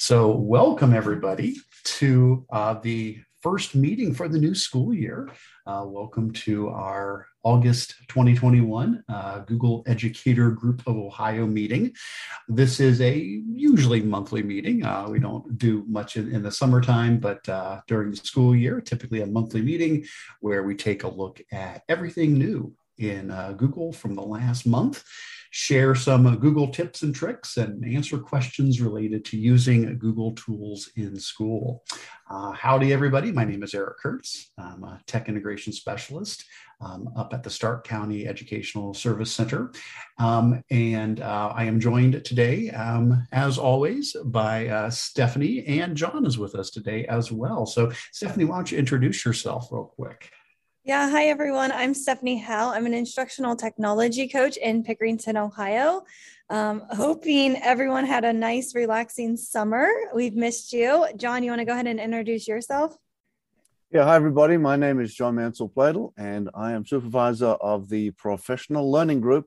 So, welcome everybody to uh, the first meeting for the new school year. Uh, welcome to our August 2021 uh, Google Educator Group of Ohio meeting. This is a usually monthly meeting. Uh, we don't do much in, in the summertime, but uh, during the school year, typically a monthly meeting where we take a look at everything new in uh, Google from the last month share some uh, Google tips and tricks, and answer questions related to using Google tools in school. Uh, howdy, everybody. My name is Eric Kurtz. I'm a tech integration specialist um, up at the Stark County Educational Service Center. Um, and uh, I am joined today, um, as always, by uh, Stephanie, and John is with us today as well. So, Stephanie, why don't you introduce yourself real quick? Yeah, hi everyone. I'm Stephanie Howe. I'm an instructional technology coach in Pickerington, Ohio. Um, hoping everyone had a nice, relaxing summer. We've missed you. John, you want to go ahead and introduce yourself? Yeah, hi everybody. My name is John Mansell Pladel, and I am supervisor of the Professional Learning Group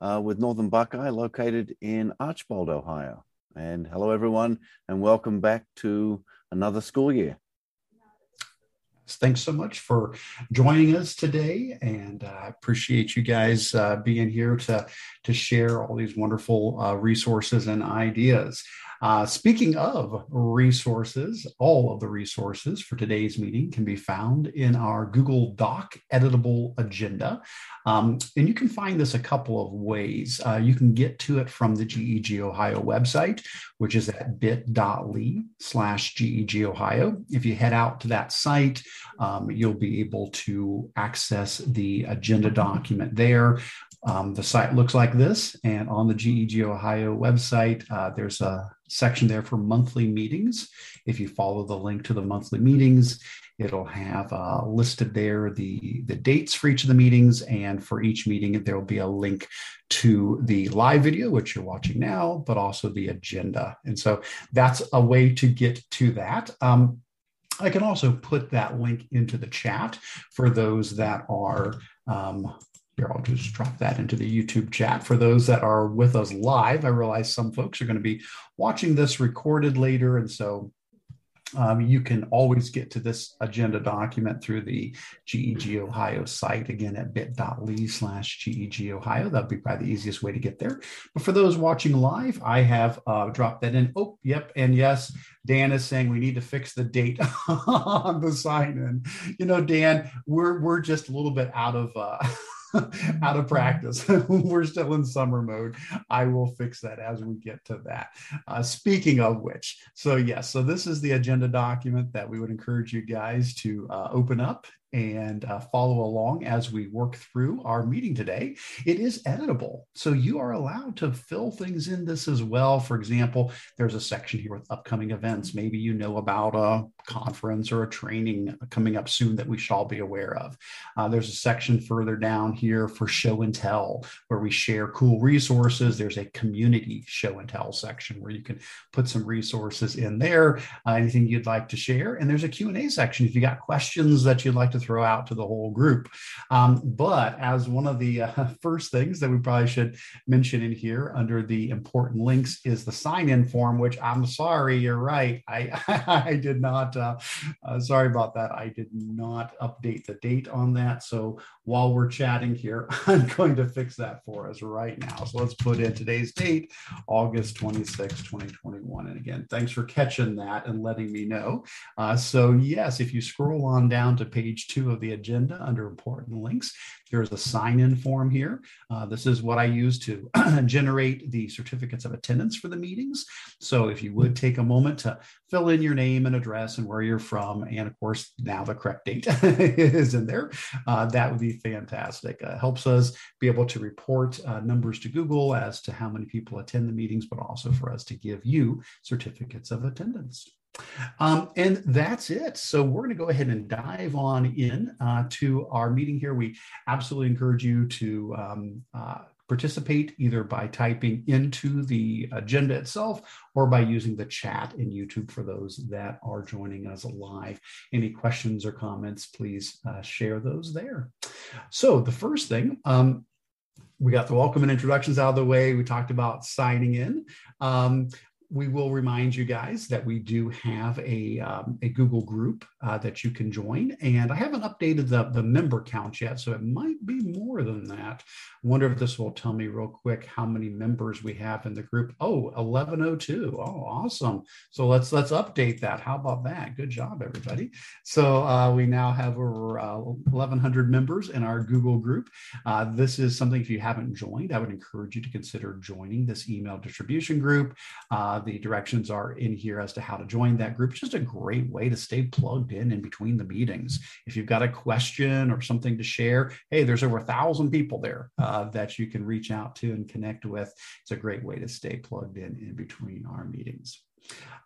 uh, with Northern Buckeye, located in Archbold, Ohio. And hello, everyone, and welcome back to another school year. Thanks so much for joining us today, and I uh, appreciate you guys uh, being here to to share all these wonderful uh, resources and ideas. Uh, speaking of resources, all of the resources for today's meeting can be found in our Google Doc editable agenda. Um, and you can find this a couple of ways. Uh, you can get to it from the GEG Ohio website, which is at bit.ly slash GEG Ohio. If you head out to that site, um, you'll be able to access the agenda document there. Um, the site looks like this, and on the GEG Ohio website, uh, there's a section there for monthly meetings. If you follow the link to the monthly meetings, it'll have uh, listed there the, the dates for each of the meetings, and for each meeting, there will be a link to the live video, which you're watching now, but also the agenda. And so that's a way to get to that. Um, I can also put that link into the chat for those that are um, here, I'll just drop that into the YouTube chat. For those that are with us live, I realize some folks are going to be watching this recorded later. And so um, you can always get to this agenda document through the GEG Ohio site, again at bit.ly slash GEG Ohio. That'll be probably the easiest way to get there. But for those watching live, I have uh, dropped that in. Oh, yep. And yes, Dan is saying we need to fix the date on the sign in. You know, Dan, we're, we're just a little bit out of. Uh, out of practice. We're still in summer mode. I will fix that as we get to that. Uh, speaking of which, so yes, so this is the agenda document that we would encourage you guys to uh, open up and uh, follow along as we work through our meeting today. It is editable, so you are allowed to fill things in this as well. For example, there's a section here with upcoming events. Maybe you know about a conference or a training coming up soon that we should all be aware of. Uh, there's a section further down here for show and tell, where we share cool resources. There's a community show and tell section where you can put some resources in there, uh, anything you'd like to share. And there's a Q&A section if you got questions that you'd like to throw out to the whole group. Um, but as one of the uh, first things that we probably should mention in here under the important links is the sign-in form, which I'm sorry, you're right. I, I did not, uh, uh, sorry about that. I did not update the date on that. So while we're chatting here, I'm going to fix that for us right now. So let's put in today's date, August 26, 2021. And again, thanks for catching that and letting me know. Uh, so yes, if you scroll on down to page two of the agenda under important links, there's a sign-in form here. Uh, this is what I use to generate the certificates of attendance for the meetings. So if you would take a moment to fill in your name and address and where you're from, and of course now the correct date is in there, uh, that would be fantastic. Uh, helps us be able to report uh, numbers to Google as to how many people attend the meetings, but also for us to give you certificates of attendance. Um, and that's it. So we're going to go ahead and dive on in uh, to our meeting here. We absolutely encourage you to um, uh, participate either by typing into the agenda itself or by using the chat in YouTube for those that are joining us live. Any questions or comments, please uh, share those there. So the first thing, um, we got the welcome and introductions out of the way. We talked about signing in. Um, we will remind you guys that we do have a, um, a Google group uh, that you can join. And I haven't updated the, the member count yet, so it might be more than that. I wonder if this will tell me real quick how many members we have in the group. Oh, 1102. Oh, awesome. So let's let's update that. How about that? Good job, everybody. So uh, we now have over uh, 1,100 members in our Google group. Uh, this is something if you haven't joined, I would encourage you to consider joining this email distribution group. Uh, the directions are in here as to how to join that group. It's just a great way to stay plugged in in between the meetings. If you've got a question or something to share, hey, there's over a thousand people there uh, that you can reach out to and connect with. It's a great way to stay plugged in in between our meetings.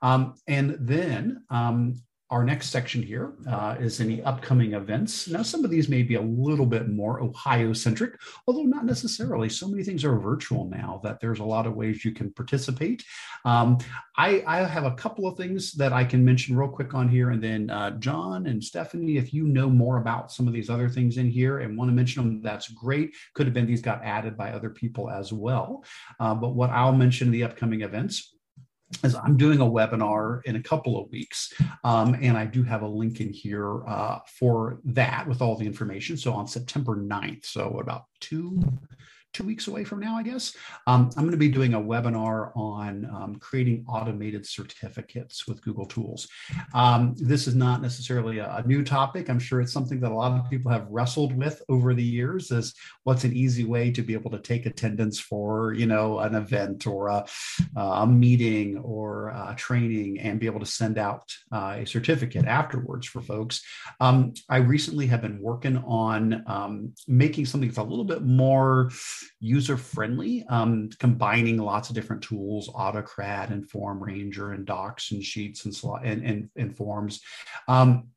Um, and then um, our next section here uh, is any upcoming events. Now, some of these may be a little bit more Ohio centric, although not necessarily. So many things are virtual now that there's a lot of ways you can participate. Um, I, I, have a couple of things that I can mention real quick on here. And then, uh, John and Stephanie, if you know more about some of these other things in here and want to mention them, that's great. Could have been these got added by other people as well. Uh, but what I'll mention the upcoming events is I'm doing a webinar in a couple of weeks. Um, and I do have a link in here uh, for that with all the information. So on September 9th, so about two, two weeks away from now, I guess. Um, I'm going to be doing a webinar on um, creating automated certificates with Google Tools. Um, this is not necessarily a, a, new topic. I'm sure it's something that a lot of people have wrestled with over the years is what's an easy way to be able to take attendance for, you know, an event or a, a meeting or a training and be able to send out uh, a certificate afterwards for folks. Um, I recently have been working on um, making something that's a little bit more user friendly, um, combining lots of different tools, Autocrat and Form Ranger and Docs and Sheets and, and, and, and Forms. Um,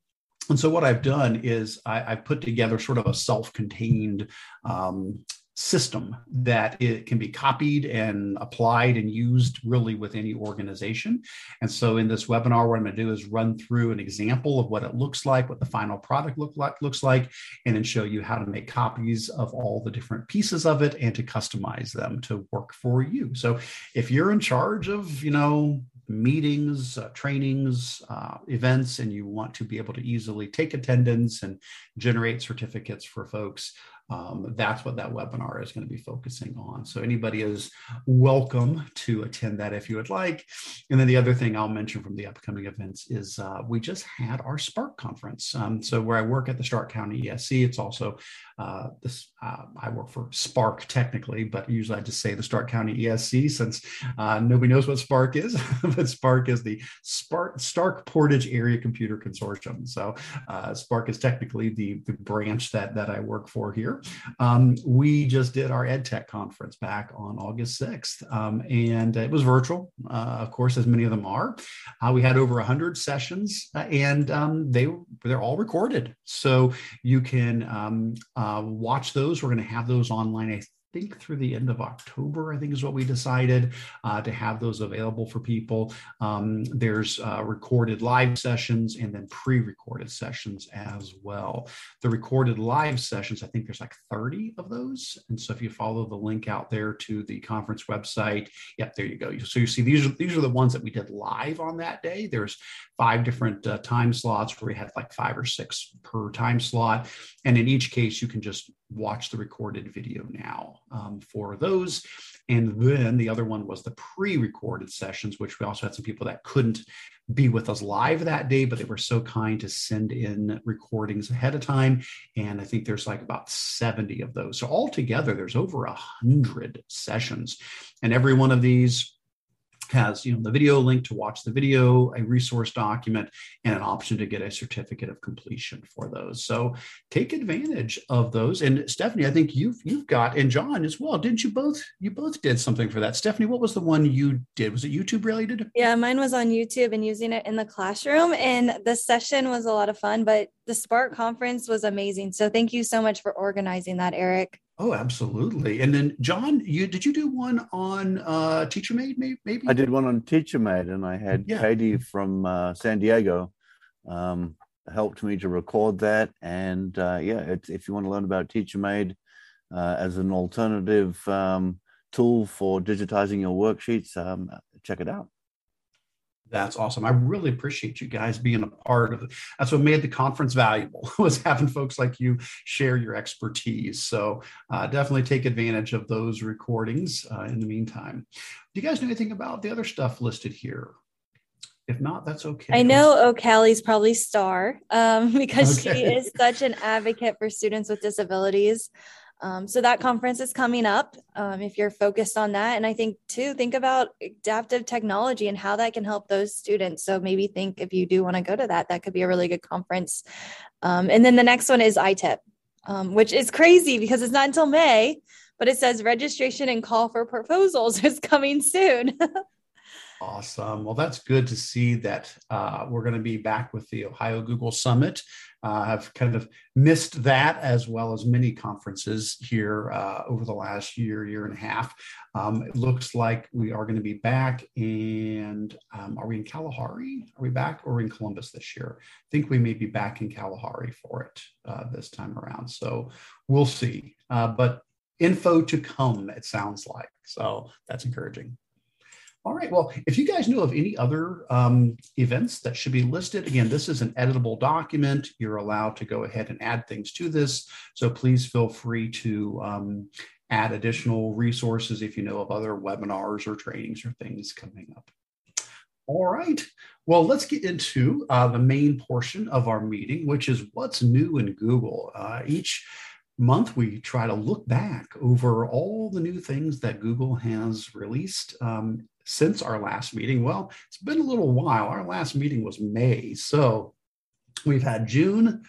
and so what I've done is I, have put together sort of a self-contained um, system that it can be copied and applied and used really with any organization. And so in this webinar, what I'm going to do is run through an example of what it looks like, what the final product look like, looks like, and then show you how to make copies of all the different pieces of it and to customize them to work for you. So if you're in charge of, you know, meetings, uh, trainings, uh, events, and you want to be able to easily take attendance and generate certificates for folks, um, that's what that webinar is going to be focusing on. So anybody is welcome to attend that if you would like. And then the other thing I'll mention from the upcoming events is uh, we just had our Spark conference. Um, so where I work at the Stark County ESC, it's also uh, this. Uh, I work for Spark technically, but usually I just say the Stark County ESC since uh, nobody knows what Spark is. but Spark is the Spark Stark Portage Area Computer Consortium. So uh, Spark is technically the the branch that that I work for here. Um, we just did our EdTech conference back on August 6th, um, and it was virtual, uh, of course, as many of them are. Uh, we had over 100 sessions, and um, they they're all recorded, so you can um, Uh, watch those. We're going to have those online. I think through the end of October, I think is what we decided uh, to have those available for people. Um, there's uh, recorded live sessions and then pre recorded sessions as well. The recorded live sessions, I think there's like 30 of those. And so if you follow the link out there to the conference website, yep, there you go. So you see, these are, these are the ones that we did live on that day. There's five different uh, time slots where we had like five or six per time slot. And in each case, you can just watch the recorded video now um, for those. And then the other one was the pre recorded sessions, which we also had some people that couldn't be with us live that day, but they were so kind to send in recordings ahead of time. And I think there's like about 70 of those. So altogether, there's over a hundred sessions. And every one of these has you know the video link to watch the video a resource document and an option to get a certificate of completion for those. So take advantage of those. And stephanie i think you've you've got and john as well didn't you both you both did something for that. Stephanie what was the one you did? Was it youtube related? Yeah mine was on youtube and using it in the classroom. And the session was a lot of fun but the spark conference was amazing. So thank you so much for organizing that eric Oh, absolutely. And then, John, you did you do one on uh, TeacherMade? Maybe I did one on TeacherMade, and I had yeah. Katie from uh, San Diego um, helped me to record that. And uh, yeah, if you want to learn about TeacherMade uh, as an alternative um, tool for digitizing your worksheets, um, check it out. That's awesome. I really appreciate you guys being a part of it. That's what made the conference valuable was having folks like you share your expertise. So uh, definitely take advantage of those recordings uh, in the meantime. Do you guys know anything about the other stuff listed here? If not, that's okay. I know OCALI's probably star um, because okay. she is such an advocate for students with disabilities. Um, so that conference is coming up um, if you're focused on that. And I think too, think about adaptive technology and how that can help those students. So maybe think if you do want to go to that, that could be a really good conference. Um, and then the next one is ITIP, um, which is crazy because it's not until May, but it says registration and call for proposals is coming soon. Awesome. Well, that's good to see that uh, we're going to be back with the Ohio Google Summit. Uh, I've kind of missed that as well as many conferences here uh, over the last year, year and a half. Um, it looks like we are going to be back. And um, are we in Kalahari? Are we back or in Columbus this year? I think we may be back in Kalahari for it uh, this time around. So we'll see. Uh, but info to come, it sounds like. So that's encouraging. All right. Well, if you guys know of any other um, events that should be listed, again, this is an editable document. You're allowed to go ahead and add things to this. So please feel free to um, add additional resources if you know of other webinars or trainings or things coming up. All right. Well, let's get into uh, the main portion of our meeting, which is what's new in Google. Uh, each month, we try to look back over all the new things that Google has released um, since our last meeting? Well, it's been a little while. Our last meeting was May. So we've had June,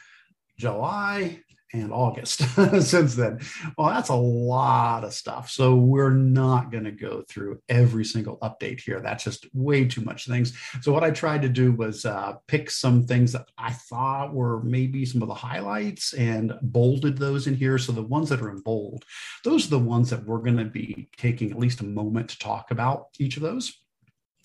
July, and August since then. Well, that's a lot of stuff. So we're not going to go through every single update here. That's just way too much things. So what I tried to do was uh, pick some things that I thought were maybe some of the highlights and bolded those in here. So the ones that are in bold, those are the ones that we're going to be taking at least a moment to talk about each of those.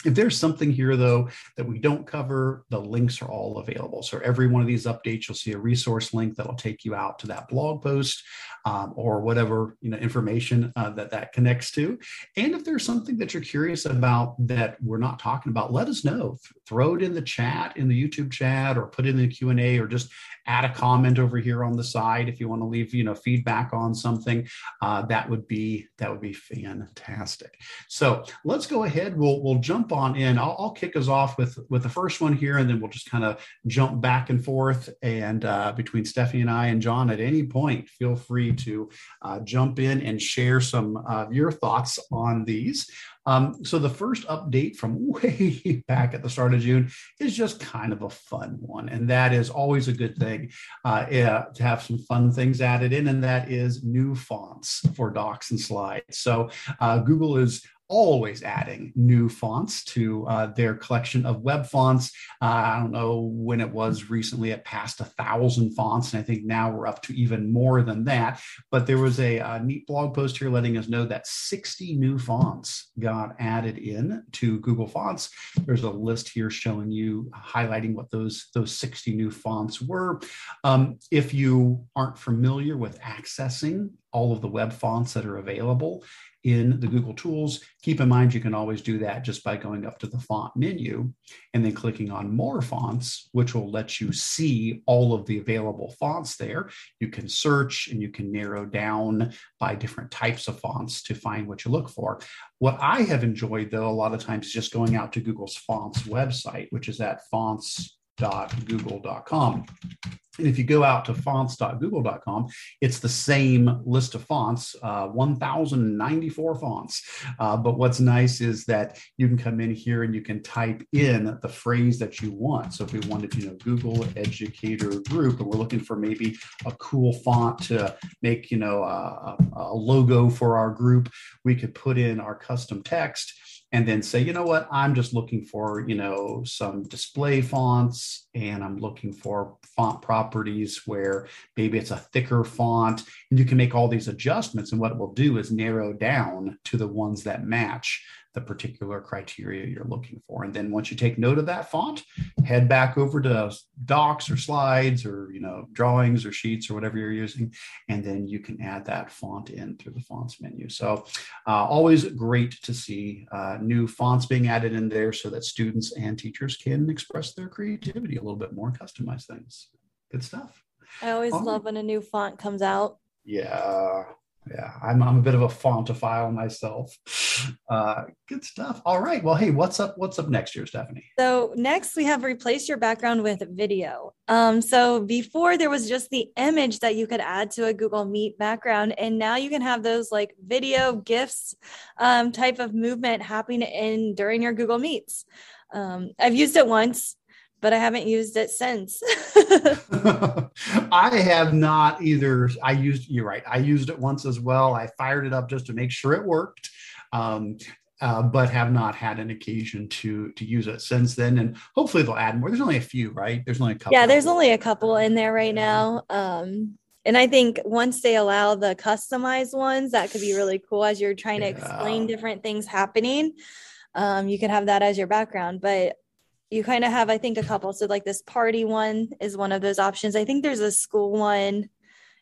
If there's something here, though, that we don't cover, the links are all available. So every one of these updates, you'll see a resource link that'll take you out to that blog post um, or whatever you know information uh, that that connects to. And if there's something that you're curious about that we're not talking about, let us know. Throw it in the chat, in the YouTube chat, or put it in the Q and A, or just add a comment over here on the side if you want to leave you know feedback on something. Uh, that would be that would be fantastic. So let's go ahead. We'll we'll jump on in. I'll, I'll kick us off with with the first one here, and then we'll just kind of jump back and forth. And uh, between Stephanie and I and John, at any point, feel free to uh, jump in and share some of your thoughts on these. Um, so the first update from way back at the start of June is just kind of a fun one, and that is always a good thing uh, yeah, to have some fun things added in, and that is new fonts for docs and slides. So uh, Google is always adding new fonts to uh, their collection of web fonts. Uh, I don't know when it was recently, it passed a thousand fonts, and I think now we're up to even more than that. But there was a, a neat blog post here letting us know that 60 new fonts got added in to Google Fonts. There's a list here showing you highlighting what those those 60 new fonts were. Um, if you aren't familiar with accessing all of the web fonts that are available in the Google Tools. Keep in mind, you can always do that just by going up to the font menu and then clicking on more fonts, which will let you see all of the available fonts there. You can search and you can narrow down by different types of fonts to find what you look for. What I have enjoyed, though, a lot of times is just going out to Google's fonts website, which is at fonts.google.com. And if you go out to fonts.google.com, it's the same list of fonts, uh, 1,094 fonts. Uh, but what's nice is that you can come in here and you can type in the phrase that you want. So if we wanted, you know, Google Educator Group, and we're looking for maybe a cool font to make, you know, a, a logo for our group, we could put in our custom text and then say, you know what, I'm just looking for, you know, some display fonts and I'm looking for font properties where maybe it's a thicker font and you can make all these adjustments. And what it will do is narrow down to the ones that match the particular criteria you're looking for. And then once you take note of that font, head back over to docs or slides or you know drawings or sheets or whatever you're using and then you can add that font in through the fonts menu. So uh, always great to see uh, new fonts being added in there so that students and teachers can express their creativity a little bit more and customize things. Good stuff. I always love when a new font comes out. Yeah yeah I'm, I'm a bit of a fontophile myself. Uh, good stuff. All right. Well hey what's up what's up next year stephanie? So next we have replaced your background with video. Um, so before there was just the image that you could add to a google meet background and now you can have those like video gifs um, type of movement happening in during your google meets. Um, i've used it once but I haven't used it since. I have not either. I used, you're right. I used it once as well. I fired it up just to make sure it worked. Um, uh, but have not had an occasion to to use it since then. And hopefully they'll add more. There's only a few, right? There's only a couple. Yeah, there's only a couple in there right now. Um, and I think once they allow the customized ones, that could be really cool as you're trying yeah. to explain different things happening. Um, you can have that as your background. But you kind of have, I think, a couple. So like this party one is one of those options. I think there's a school one.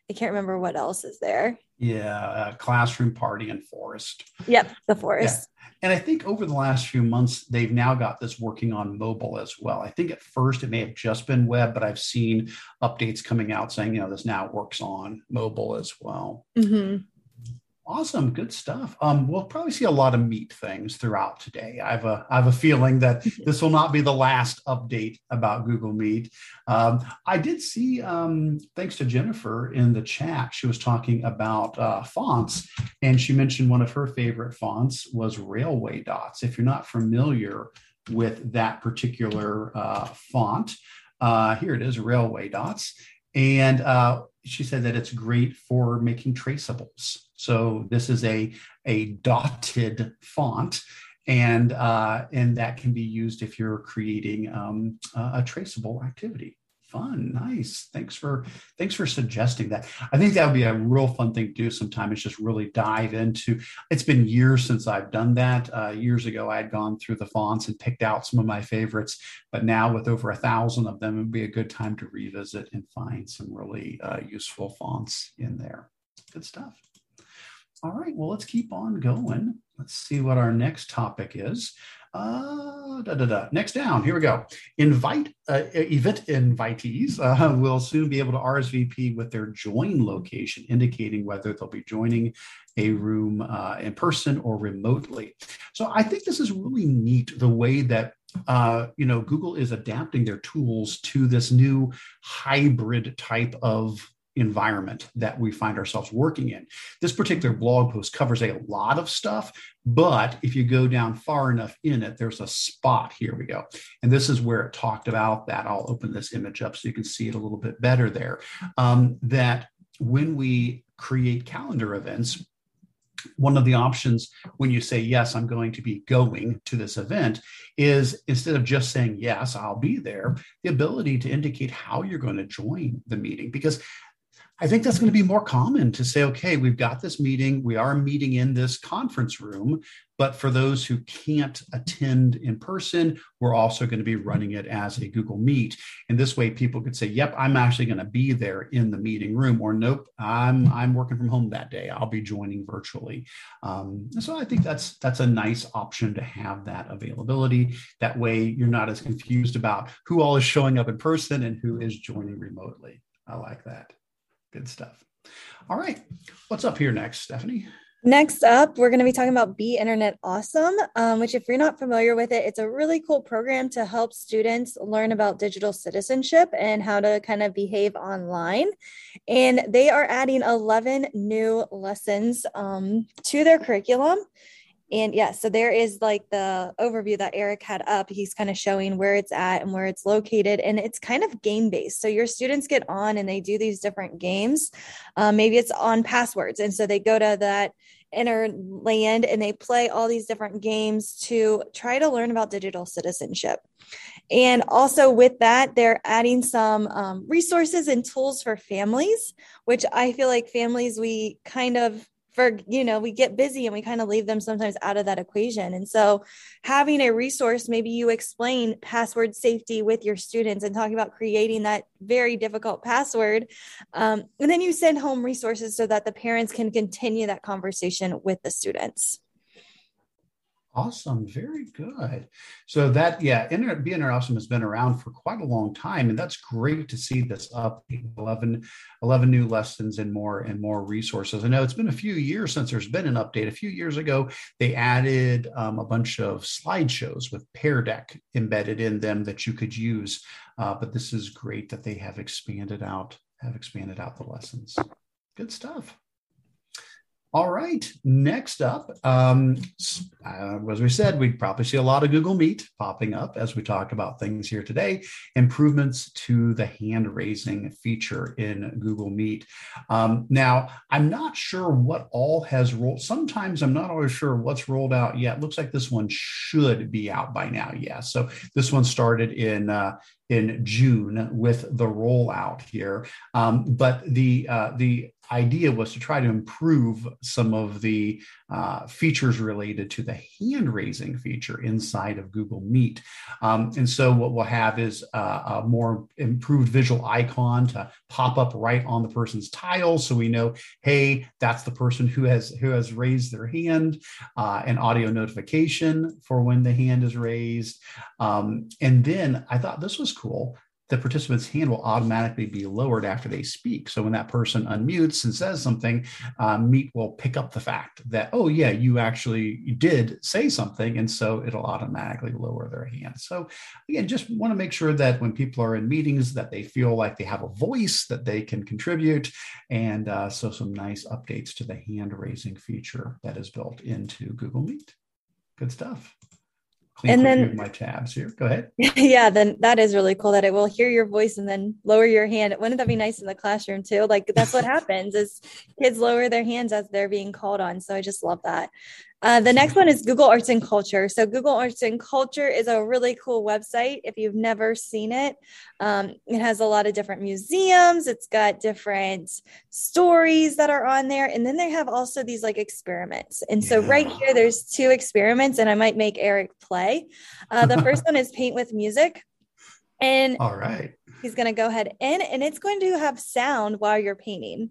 I can't remember what else is there. Yeah, classroom party and forest. Yep, the forest. Yeah. And I think over the last few months, they've now got this working on mobile as well. I think at first it may have just been web, but I've seen updates coming out saying, you know, this now works on mobile as well. Mm-hmm. Awesome, good stuff. Um, we'll probably see a lot of meet things throughout today. I have a I have a feeling that this will not be the last update about Google Meet. Um, I did see, um, thanks to Jennifer in the chat, she was talking about uh, fonts, and she mentioned one of her favorite fonts was Raleway Dots. If you're not familiar with that particular uh, font, uh, here it is, Raleway Dots, and uh, she said that it's great for making traceables. So this is a, a dotted font and uh, and that can be used if you're creating um, a traceable activity fun. Nice. Thanks for thanks for suggesting that. I think that would be a real fun thing to do sometime is just really dive into it's been years since i've done that. Uh, years ago i had gone through the fonts and picked out some of my favorites but now with over a thousand of them it would be a good time to revisit and find some really uh, useful fonts in there. Good stuff. All right, well, let's keep on going. Let's see what our next topic is. Uh, da, da, da. Next down, here we go. Invite uh, event invitees uh, will soon be able to RSVP with their join location, indicating whether they'll be joining a room uh, in person or remotely. So I think this is really neat the way that uh, you know Google is adapting their tools to this new hybrid type of environment that we find ourselves working in. This particular blog post covers a lot of stuff, but if you go down far enough in it, there's a spot. Here we go. And this is where it talked about that. I'll open this image up so you can see it a little bit better there. Um, that when we create calendar events, one of the options when you say yes i'm going to be going to this event is instead of just saying yes i'll be there the ability to indicate how you're going to join the meeting because I think that's going to be more common to say, okay, we've got this meeting, we are meeting in this conference room, but for those who can't attend in person, we're also going to be running it as a Google Meet. And this way people could say, yep, I'm actually going to be there in the meeting room, or nope, I'm I'm working from home that day. I'll be joining virtually. Um, so I think that's that's a nice option to have that availability. That way you're not as confused about who all is showing up in person and who is joining remotely. I like that. Good stuff. All right. What's up here next, Stephanie? Next up, we're going to be talking about Be Internet Awesome, um, which, if you're not familiar with it, it's a really cool program to help students learn about digital citizenship and how to kind of behave online. And they are adding 11 new lessons um, to their curriculum. And yeah, so there is like the overview that Eric had up. He's kind of showing where it's at and where it's located. And it's kind of game based. So your students get on and they do these different games. Um, maybe it's on passwords. And so they go to that Interland and they play all these different games to try to learn about digital citizenship. And also with that, they're adding some um, resources and tools for families, which I feel like families, we kind of for you know we get busy and we kind of leave them sometimes out of that equation. And so having a resource maybe you explain password safety with your students and talking about creating that very difficult password um, and then you send home resources so that the parents can continue that conversation with the students Awesome. Very good. So that, yeah, Internet Be Awesome has been around for quite a long time. And that's great to see this up 11, 11 new lessons and more and more resources. I know it's been a few years since there's been an update. A few years ago, they added um, a bunch of slideshows with Pear Deck embedded in them that you could use. Uh, but this is great that they have expanded out, have expanded out the lessons. Good stuff. All right. Next up, um, uh, as we said, we'd probably see a lot of Google Meet popping up as we talk about things here today. Improvements to the hand raising feature in Google Meet. Um, now, I'm not sure what all has rolled. Sometimes I'm not always sure what's rolled out yet. Looks like this one should be out by now. Yeah. So this one started in uh, in June with the rollout here. Um, but the uh, the idea was to try to improve some of the uh, features related to the hand raising feature inside of Google Meet. Um, and so what we'll have is uh, a more improved visual icon to pop up right on the person's tile, so we know, hey, that's the person who has who has raised their hand. Uh, an audio notification for when the hand is raised, um, and then I thought this was cool the participant's hand will automatically be lowered after they speak. So when that person unmutes and says something, um, Meet will pick up the fact that, oh, yeah, you actually did say something. And so it'll automatically lower their hand. So again, just want to make sure that when people are in meetings that they feel like they have a voice that they can contribute. And uh, so some nice updates to the hand raising feature that is built into Google Meet. Good stuff and then my tabs here. Go ahead. Yeah, then that is really cool that it will hear your voice and then lower your hand. Wouldn't that be nice in the classroom too? Like that's what happens is kids lower their hands as they're being called on. So I just love that. Uh, the next one is Google Arts and Culture. So, Google Arts and Culture is a really cool website. If you've never seen it, um, it has a lot of different museums. It's got different stories that are on there. And then they have also these like experiments. And so, right here, there's two experiments, and I might make Eric play. Uh, the first one is Paint with Music. And all right, he's going to go ahead in, and it's going to have sound while you're painting.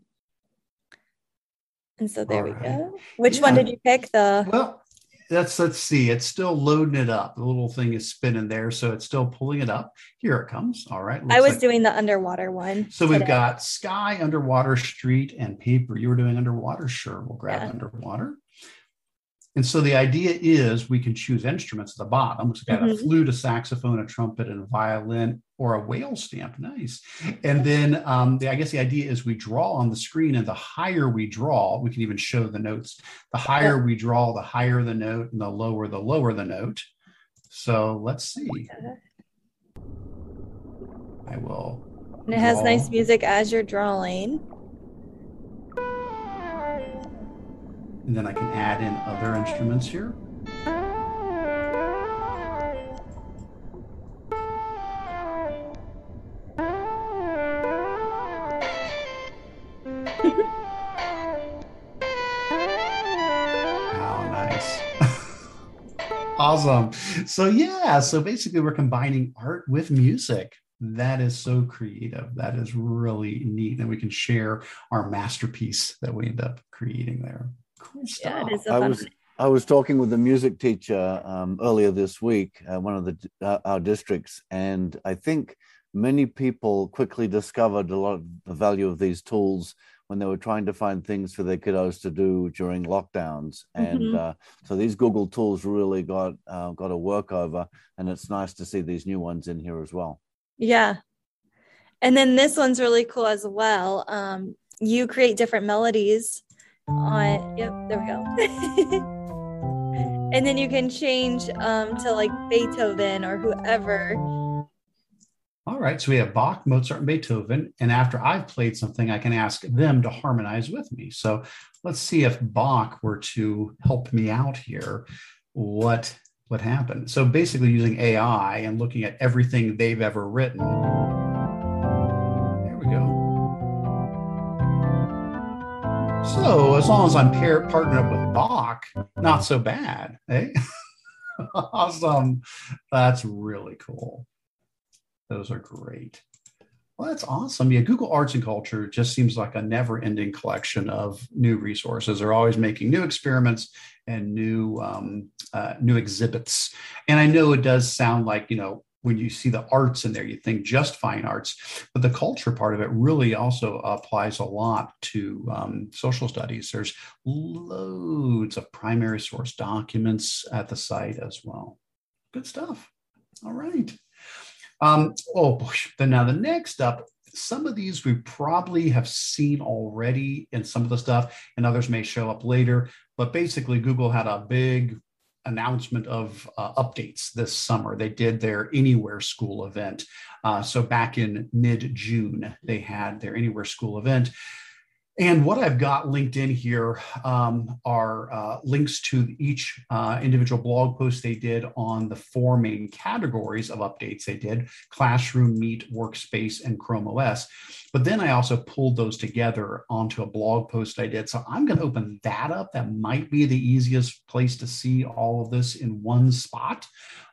And so there All we right. go. Which yeah. one did you pick? The well, let's let's see. It's still loading it up. The little thing is spinning there, so it's still pulling it up. Here it comes. All right. I was like, doing the underwater one. So today. we've got sky, underwater, street, and paper. You were doing underwater. Sure, we'll grab yeah. underwater. And so the idea is we can choose instruments at the bottom. So we've got mm-hmm. a flute, a saxophone, a trumpet, and a violin, or a whale stamp. Nice. And then um, the, I guess the idea is we draw on the screen, and the higher we draw, we can even show the notes. The higher we draw, the higher the note, and the lower, the lower the note. So let's see. I will. And it has nice music as you're drawing. And then I can add in other instruments here. awesome. So yeah, so basically we're combining art with music. That is so creative. That is really neat. And we can share our masterpiece that we end up creating there. Cool stuff. Yeah, so I was I was talking with a music teacher um, earlier this week, uh, one of the uh, our districts, and I think many people quickly discovered a lot of the value of these tools when they were trying to find things for their kiddos to do during lockdowns. And mm-hmm. uh, so these Google tools really got uh, got a work over, and it's nice to see these new ones in here as well. Yeah, and then this one's really cool as well. Um, you create different melodies on yep there we go. And then you can change um, to like beethoven or whoever. All right so we have bach mozart and beethoven and after i've played something i can ask them to harmonize with me. So let's see if bach were to help me out here. What what happened? So basically using ai and looking at everything they've ever written So as long as I'm pair, partnered up with Bach, not so bad, eh? awesome. That's really cool. Those are great. Well, that's awesome. Yeah, Google Arts and Culture just seems like a never ending collection of new resources. They're always making new experiments and new um, uh, new exhibits. And I know it does sound like, you know, when you see the arts in there, you think just fine arts, but the culture part of it really also applies a lot to um, social studies. There's loads of primary source documents at the site as well. Good stuff. All right. Um, oh. Then now the next up, some of these we probably have seen already in some of the stuff, and others may show up later. But basically, Google had a big announcement of uh, updates this summer. They did their Anywhere School event. Uh, so back in mid June, they had their Anywhere School event. And what I've got linked in here um, are uh, links to each uh, individual blog post they did on the four main categories of updates they did Classroom, Meet, Workspace, and Chrome OS. But then I also pulled those together onto a blog post I did. So I'm going to open that up. That might be the easiest place to see all of this in one spot.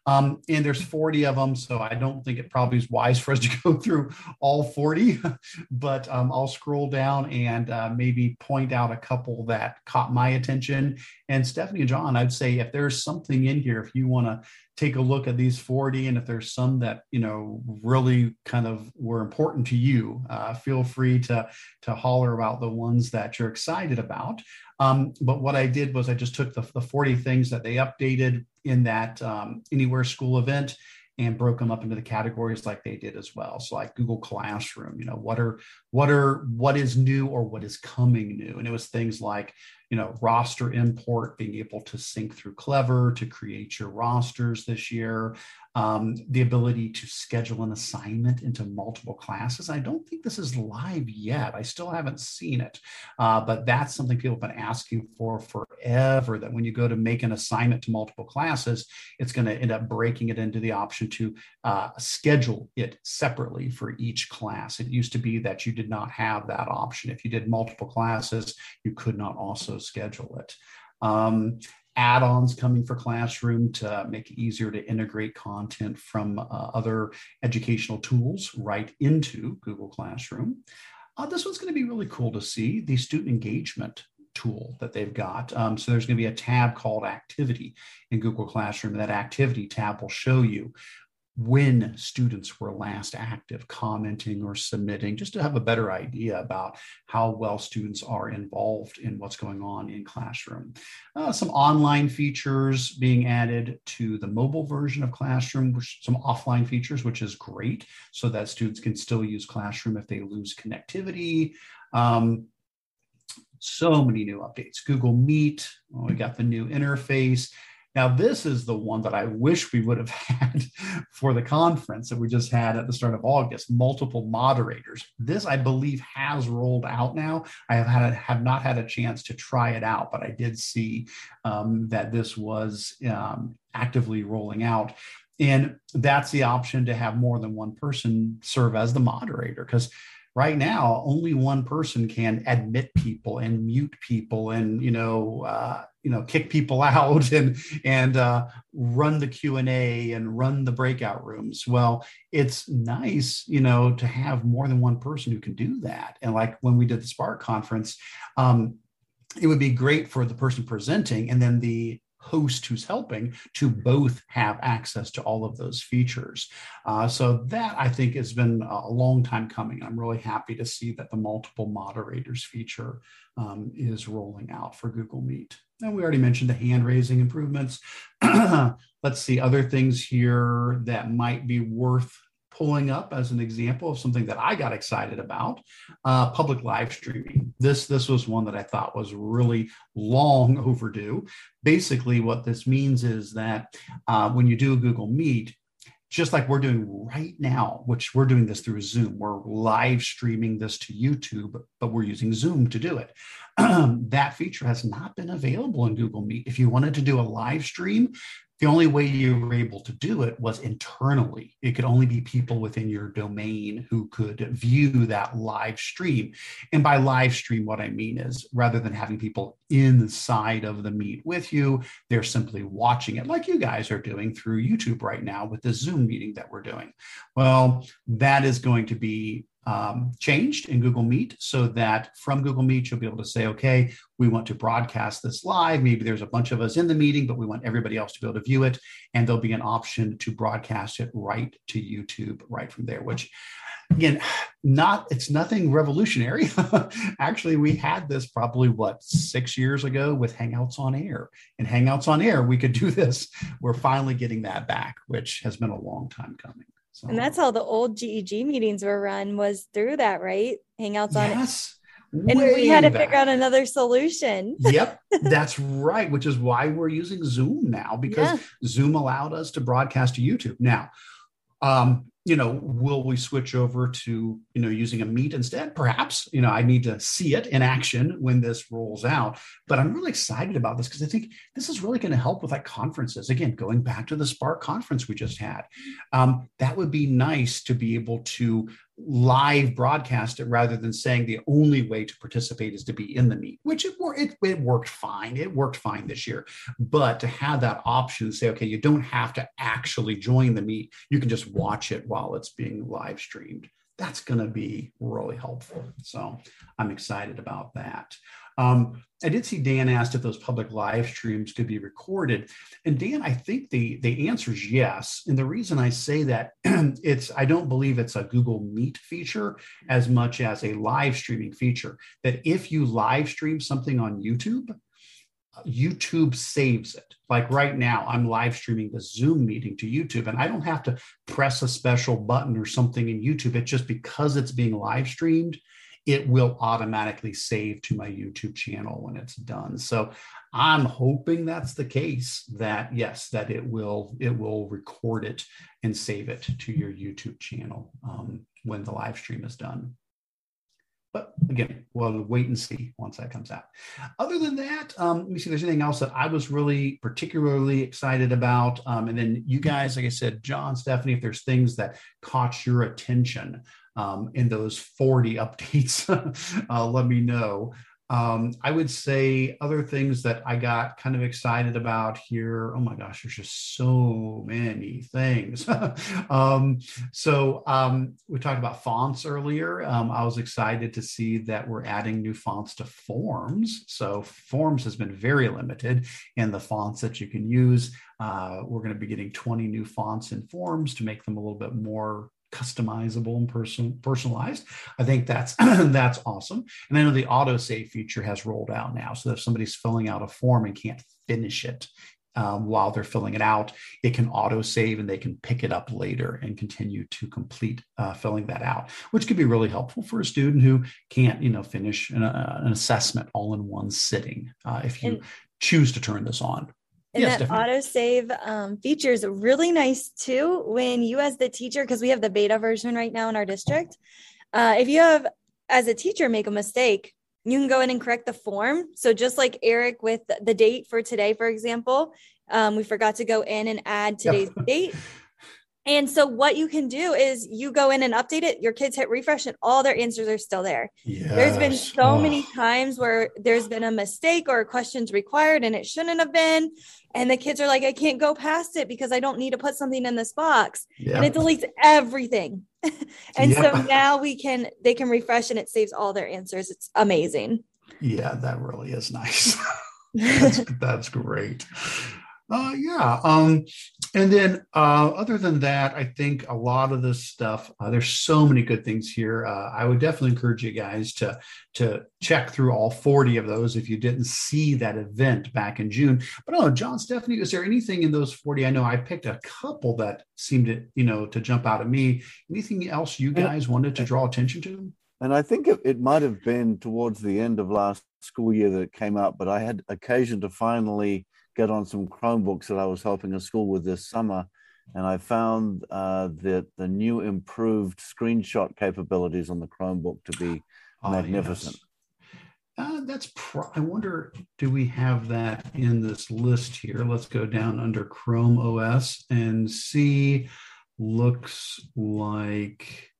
Um, and there's 40 of them, so I don't think it probably is wise for us to go through all 40, but um, I'll scroll down and uh, maybe point out a couple that caught my attention. And Stephanie and John, I'd say if there's something in here, if you want to take a look at these 40 and if there's some that you know really kind of were important to you uh, feel free to to holler about the ones that you're excited about um, but what I did was I just took the, the 40 things that they updated in that um, Anywhere School event and broke them up into the categories like they did as well. So like Google Classroom, you know, what are what are what is new or what is coming new? And it was things like you know, roster import, being able to sync through Clever to create your rosters this year, um, the ability to schedule an assignment into multiple classes. I don't think this is live yet. I still haven't seen it, uh, but that's something people have been asking for forever. That when you go to make an assignment to multiple classes, it's going to end up breaking it into the option to uh, schedule it separately for each class. It used to be that you did not have that option. If you did multiple classes, you could not also schedule it. Um, add-ons coming for classroom to make it easier to integrate content from uh, other educational tools right into google classroom. Uh, this one's going to be really cool to see the student engagement tool that they've got. Um, so there's going to be a tab called activity in google classroom that activity tab will show you when students were last active commenting or submitting just to have a better idea about how well students are involved in what's going on in classroom. Uh, some online features being added to the mobile version of classroom which some offline features which is great so that students can still use classroom if they lose connectivity. Um, so many new updates. Google meet we got the new interface now, this is the one that I wish we would have had for the conference that we just had at the start of August. Multiple moderators. This, I believe, has rolled out now. I have had have not had a chance to try it out, but I did see um, that this was um, actively rolling out. And that's the option to have more than one person serve as the moderator because right now only one person can admit people and mute people and you know uh, you know kick people out and and uh, run the q&a and run the breakout rooms. Well it's nice you know to have more than one person who can do that. And like when we did the spark conference um, it would be great for the person presenting and then the host who's helping to both have access to all of those features. Uh, so that I think has been a long time coming. I'm really happy to see that the multiple moderators feature um, is rolling out for Google Meet. And we already mentioned the hand raising improvements. Let's see other things here that might be worth pulling up as an example of something that I got excited about, uh, public live streaming. This this was one that I thought was really long overdue. Basically, what this means is that uh, when you do a Google Meet, just like we're doing right now, which we're doing this through Zoom. We're live streaming this to YouTube, but we're using Zoom to do it. that feature has not been available in Google Meet. If you wanted to do a live stream, the only way you were able to do it was internally. It could only be people within your domain who could view that live stream. And by live stream, what I mean is rather than having people inside of the meet with you, they're simply watching it like you guys are doing through YouTube right now with the Zoom meeting that we're doing. Well, that is going to be um, changed in Google Meet so that from Google Meet, you'll be able to say, okay, we want to broadcast this live. Maybe there's a bunch of us in the meeting, but we want everybody else to be able to view it. And there'll be an option to broadcast it right to YouTube right from there, which again not it's nothing revolutionary actually we had this probably what six years ago with hangouts on air and hangouts on air we could do this we're finally getting that back which has been a long time coming so. And that's how the old GEG meetings were run was through that, right? Hangouts on yes. And we had to back. figure out another solution. yep, that's right, which is why we're using Zoom now because yeah. Zoom allowed us to broadcast to YouTube. Now, um, you know, will we switch over to, you know, using a meet instead? Perhaps, you know, I need to see it in action when this rolls out. But I'm really excited about this because I think this is really going to help with like conferences. Again, going back to the Spark conference we just had, um, that would be nice to be able to live broadcast it rather than saying the only way to participate is to be in the meet, which it, it, it worked fine. It worked fine this year. But to have that option, say, okay, you don't have to actually join the meet, you can just watch it while it's being live streamed. That's going to be really helpful. So I'm excited about that. Um, I did see Dan asked if those public live streams could be recorded. And Dan, I think the, the answer is yes. And the reason I say that it's I don't believe it's a Google Meet feature as much as a live streaming feature. That if you live stream something on YouTube, YouTube saves it. Like right now, I'm live streaming the Zoom meeting to YouTube, and I don't have to press a special button or something in YouTube. It's just because it's being live streamed, it will automatically save to my YouTube channel when it's done. So I'm hoping that's the case that yes, that it will it will record it and save it to your YouTube channel um, when the live stream is done. But again, we'll wait and see once that comes out. Other than that, um, let me see if there's anything else that I was really particularly excited about. Um, and then you guys, like I said, John, Stephanie, if there's things that caught your attention um, in those 40 updates, uh, let me know. Um, I would say other things that I got kind of excited about here. Oh my gosh, there's just so many things. um, so um, we talked about fonts earlier. Um, I was excited to see that we're adding new fonts to Forms. So Forms has been very limited in the fonts that you can use. Uh, we're going to be getting 20 new fonts in Forms to make them a little bit more customizable and person, personalized. I think that's that's awesome. And I know the autosave feature has rolled out now. So if somebody's filling out a form and can't finish it um, while they're filling it out, it can autosave and they can pick it up later and continue to complete uh, filling that out, which could be really helpful for a student who can't, you know, finish an, uh, an assessment all in one sitting uh, if you and- choose to turn this on. And yes, that autosave um, feature is really nice too when you, as the teacher, because we have the beta version right now in our district. Uh, if you have, as a teacher, make a mistake, you can go in and correct the form. So just like Eric with the date for today, for example, um, we forgot to go in and add today's yep. date. And so what you can do is you go in and update it, your kids hit refresh and all their answers are still there. Yes. There's been so oh. many times where there's been a mistake or questions required and it shouldn't have been. And the kids are like, I can't go past it because I don't need to put something in this box. And it deletes everything. and so now we can they can refresh and it saves all their answers. It's amazing. Yeah, that really is nice. that's, that's great. Uh, yeah. Um, and then uh, other than that, I think a lot of this stuff, uh, there's so many good things here. Uh, I would definitely encourage you guys to, to check through all 40 of those if you didn't see that event back in June. But I John, Stephanie, is there anything in those 40? I know I picked a couple that seemed to, you know, to jump out at me. Anything else you guys wanted to draw attention to? And I think it, it might have been towards the end of last school year that it came out, but I had occasion to finally get on some Chromebooks that I was helping a school with this summer. And I found uh, that the new improved screenshot capabilities on the Chromebook to be oh, magnificent. Yes. Uh, that's pro- I wonder, do we have that in this list here? Let's go down under Chrome OS and see. Looks like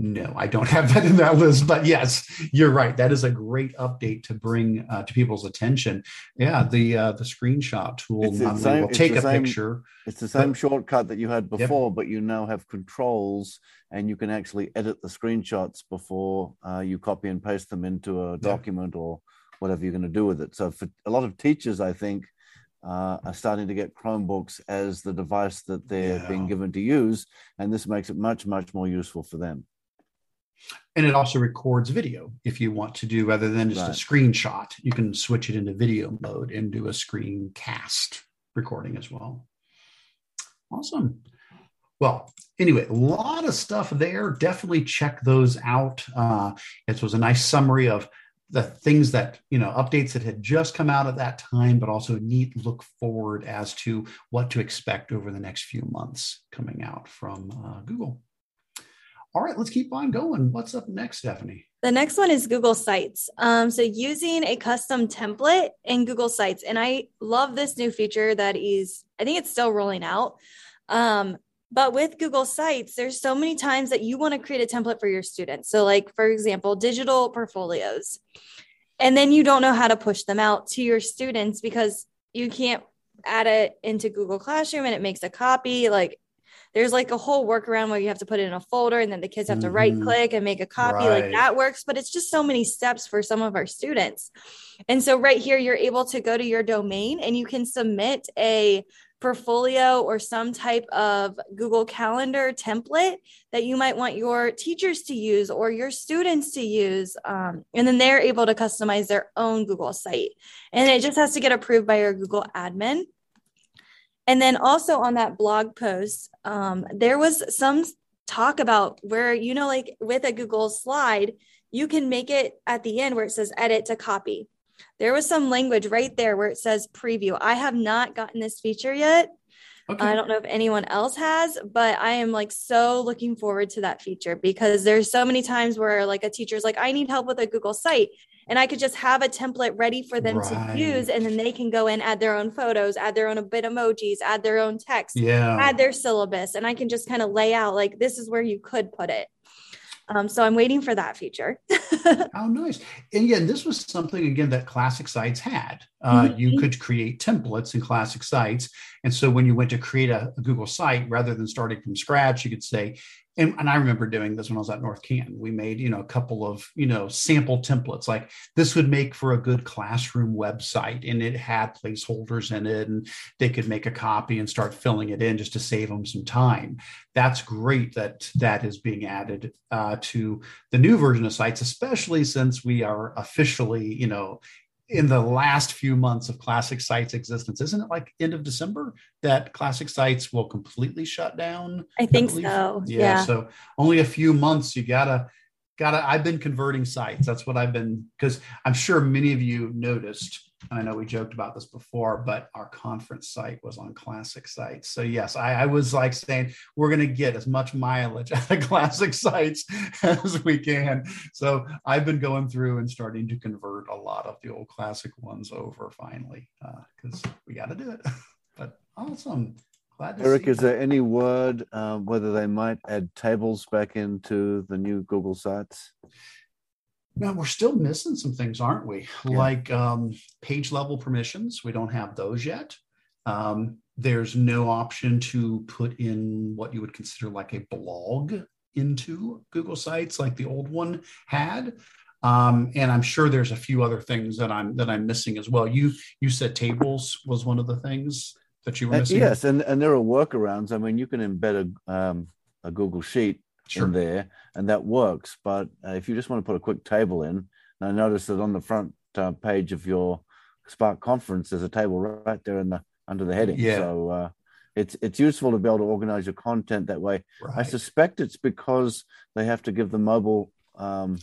no, I don't have that in that list. But yes, you're right. That is a great update to bring uh, to people's attention. Yeah, the uh, the screenshot tool not same, will take a same, picture. It's the same but, shortcut that you had before, yep. but you now have controls, and you can actually edit the screenshots before uh, you copy and paste them into a document yep. or whatever you're going to do with it. So for a lot of teachers, I think. Uh, are starting to get Chromebooks as the device that they're yeah. being given to use, and this makes it much, much more useful for them. And it also records video if you want to do rather than just right. a screenshot. You can switch it into video mode and do a screencast recording as well. Awesome. Well, anyway, a lot of stuff there. Definitely check those out. Uh, it was a nice summary of the things that you know updates that had just come out at that time but also a neat look forward as to what to expect over the next few months coming out from uh, google all right, let's keep on going. What's up next, Stephanie? The next one is Google Sites. Um, so using a custom template in Google Sites, and I love this new feature that is, I think it's still rolling out. Um, but with Google Sites, there's so many times that you want to create a template for your students. So, like for example, digital portfolios, and then you don't know how to push them out to your students because you can't add it into Google Classroom and it makes a copy. Like there's like a whole workaround where you have to put it in a folder and then the kids have to mm-hmm. right click and make a copy right. like that works but it's just so many steps for some of our students and so right here you're able to go to your domain and you can submit a portfolio or some type of Google Calendar template that you might want your teachers to use or your students to use. Um, and then they're able to customize their own Google site. And it just has to get approved by your Google admin. And then also on that blog post, um, there was some talk about where, you know, like with a Google slide, you can make it at the end where it says edit to copy. There was some language right there where it says preview. I have not gotten this feature yet. Okay. I don't know if anyone else has, but I am like so looking forward to that feature because there's so many times where like a teacher's like, I need help with a Google site and I could just have a template ready for them right. to use, and then they can go in, add their own photos, add their own Bitmojis, add their own text, yeah. add their syllabus, and I can just kind of lay out like this is where you could put it. Um, so I'm waiting for that feature. How nice. And again, this was something again that classic sites had. Uh, mm-hmm. You could create templates in classic sites. And so when you went to create a, a, Google site, rather than starting from scratch, you could say, and, and, I remember doing this when I was at North Canton. We made, you know, a couple of, you know, sample templates like this would make for a good classroom website. And it had placeholders in it and they could make a copy and start filling it in just to save them some time. That's great that that is being added uh, to the new version of sites, especially since we are officially, you know, in the last few months of classic sites existence isn't it like end of december that classic sites will completely shut down? I think I so. Yeah, yeah, so only a few months you gotta gotta i've been converting sites. That's what i've been because i'm sure many of you noticed I know we joked about this before, but our conference site was on classic sites. So yes, I, I was like saying we're going to get as much mileage out of classic sites as we can. So I've been going through and starting to convert a lot of the old classic ones over finally because uh, we got to do it. but awesome. Glad. Eric, is there any word um, whether they might add tables back into the new Google sites? Now we're still missing some things, aren't we? Yeah. Like um, page level permissions, we don't have those yet. Um, there's no option to put in what you would consider like a blog into Google Sites, like the old one had. Um, and I'm sure there's a few other things that I'm that I'm missing as well. You you said tables was one of the things that you were uh, missing. Yes, and and there are workarounds. I mean, you can embed a um, a Google Sheet sure. in there, and that works. But uh, if you just want to put a quick table in, and I noticed that on the front uh, page of your Spark conference, there's a table right there in the under the heading. Yeah. So uh, it's it's useful to be able to organize your content that way. Right. I suspect it's because they have to give the mobile um,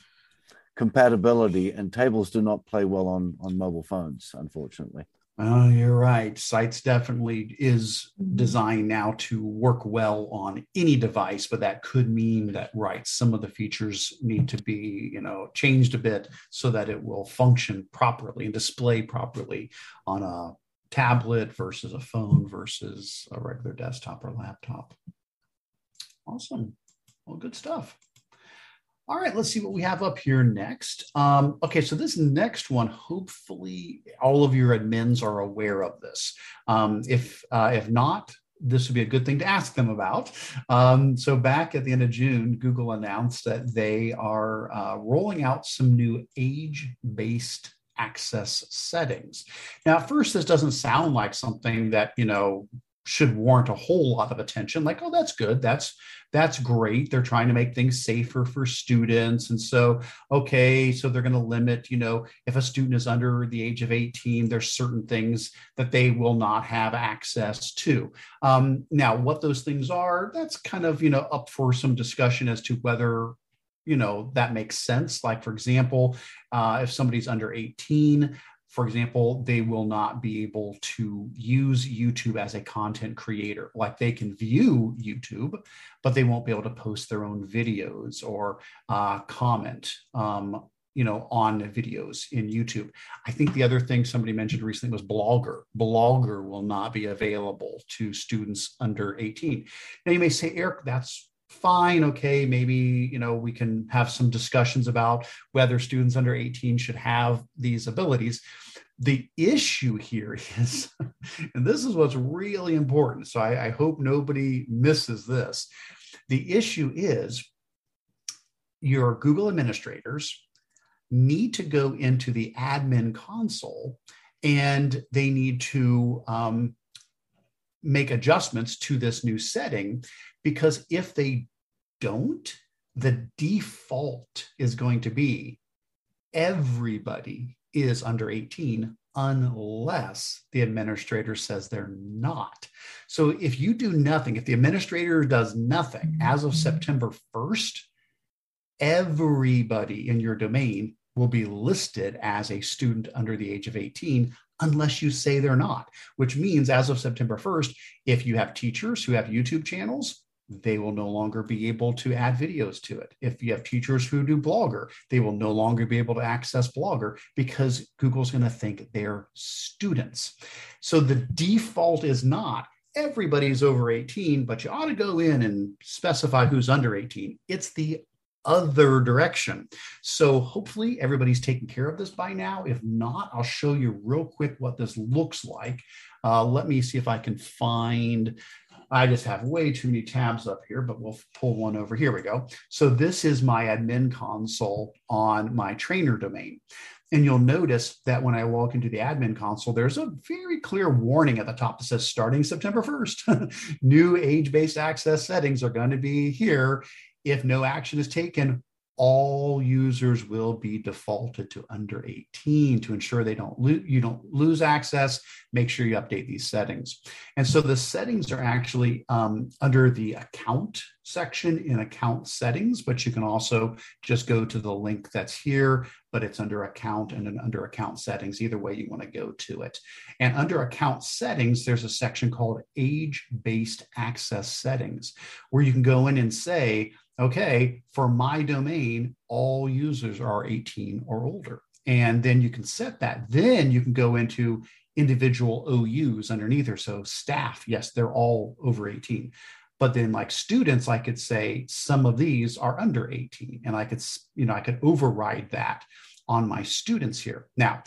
compatibility, and tables do not play well on on mobile phones, unfortunately. Oh, you're right. Sites definitely is mm-hmm. designed now to work well on any device, but that could mean that right, some of the features need to be, you know, changed a bit so that it will function properly and display properly on a tablet versus a phone versus a regular desktop or laptop. Awesome. Well, good stuff. All right, let's see what we have up here next. Um, okay, so this next one, hopefully all of your admins are aware of this. Um, if uh, if not, this would be a good thing to ask them about. Um, so back at the end of June, Google announced that they are uh, rolling out some new age-based access settings. Now, at first, this doesn't sound like something that you know should warrant a whole lot of attention like oh that's good. That's that's great. They're trying to make things safer for students. And so okay so they're going to limit you know if a student is under the age of 18 there's certain things that they will not have access to. Um, now what those things are that's kind of you know up for some discussion as to whether you know that makes sense. Like for example uh, if somebody's under 18 for example, they will not be able to use YouTube as a content creator. Like they can view YouTube, but they won't be able to post their own videos or uh, comment, um, you know, on videos in YouTube. I think the other thing somebody mentioned recently was Blogger. Blogger will not be available to students under 18. Now you may say, Eric, that's fine okay maybe you know we can have some discussions about whether students under 18 should have these abilities the issue here is and this is what's really important so I, I hope nobody misses this. The issue is your google administrators need to go into the admin console and they need to um, make adjustments to this new setting because if they don't, the default is going to be everybody is under 18 unless the administrator says they're not. So if you do nothing, if the administrator does nothing as of mm-hmm. September 1st, everybody in your domain will be listed as a student under the age of 18 unless you say they're not, which means as of September 1st, if you have teachers who have YouTube channels, they will no longer be able to add videos to it. If you have teachers who do Blogger, they will no longer be able to access Blogger because Google's going to think they're students. So the default is not everybody's over 18, but you ought to go in and specify who's under 18. It's the other direction. So hopefully everybody's taken care of this by now. If not, I'll show you real quick what this looks like. Uh, let me see if I can find I just have way too many tabs up here, but we'll pull one over. Here we go. So this is my admin console on my trainer domain. And you'll notice that when I walk into the admin console, there's a very clear warning at the top that says starting September 1st, new age based access settings are going to be here. If no action is taken, all users will be defaulted to under 18 to ensure they don't lo- you don't lose access. Make sure you update these settings. And so the settings are actually um, under the account section in account settings but you can also just go to the link that's here but it's under account and then under account settings. Either way you want to go to it. And under account settings there's a section called age based access settings where you can go in and say okay, for my domain, all users are 18 or older. And then you can set that. Then you can go into individual OUs underneath her. So staff, yes, they're all over 18. But then like students, I could say some of these are under 18 and I could, you know, I could override that on my students here. Now,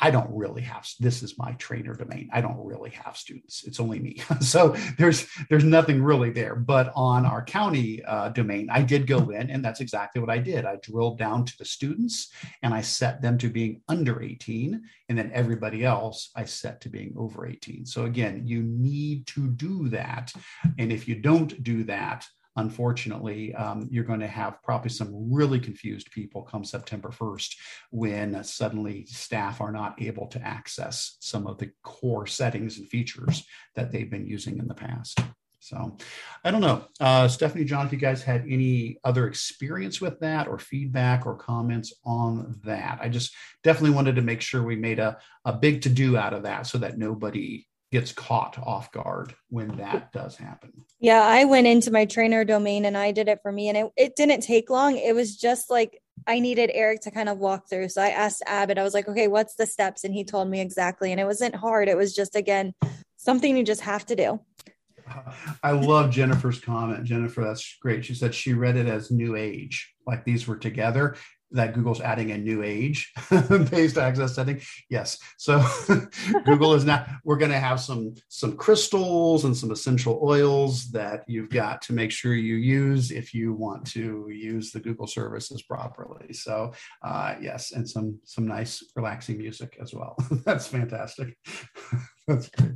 I don't really have this is my trainer domain. I don't really have students. It's only me. so there's there's nothing really there. But on our county uh, domain, I did go in, and that's exactly what I did. I drilled down to the students, and I set them to being under 18, and then everybody else I set to being over 18. So again, you need to do that, and if you don't do that, unfortunately, um, you're going to have probably some really confused people come September 1st when suddenly staff are not able to access some of the core settings and features that they've been using in the past. So I don't know. Uh, Stephanie, John, if you guys had any other experience with that or feedback or comments on that, I just definitely wanted to make sure we made a, a big to do out of that so that nobody gets caught off guard when that does happen. Yeah, I went into my trainer domain and I did it for me and it, it didn't take long. It was just like I needed Eric to kind of walk through. So I asked Abbott, I was like, okay, what's the steps? And he told me exactly. And it wasn't hard. It was just, again, something you just have to do. I love Jennifer's comment. Jennifer, that's great. She said she read it as new age, like these were together. That Google's adding a new age based access setting. Yes. So Google is now we're going to have some some crystals and some essential oils that you've got to make sure you use if you want to use the Google services properly. So uh, yes, and some some nice relaxing music as well. that's fantastic. that's great.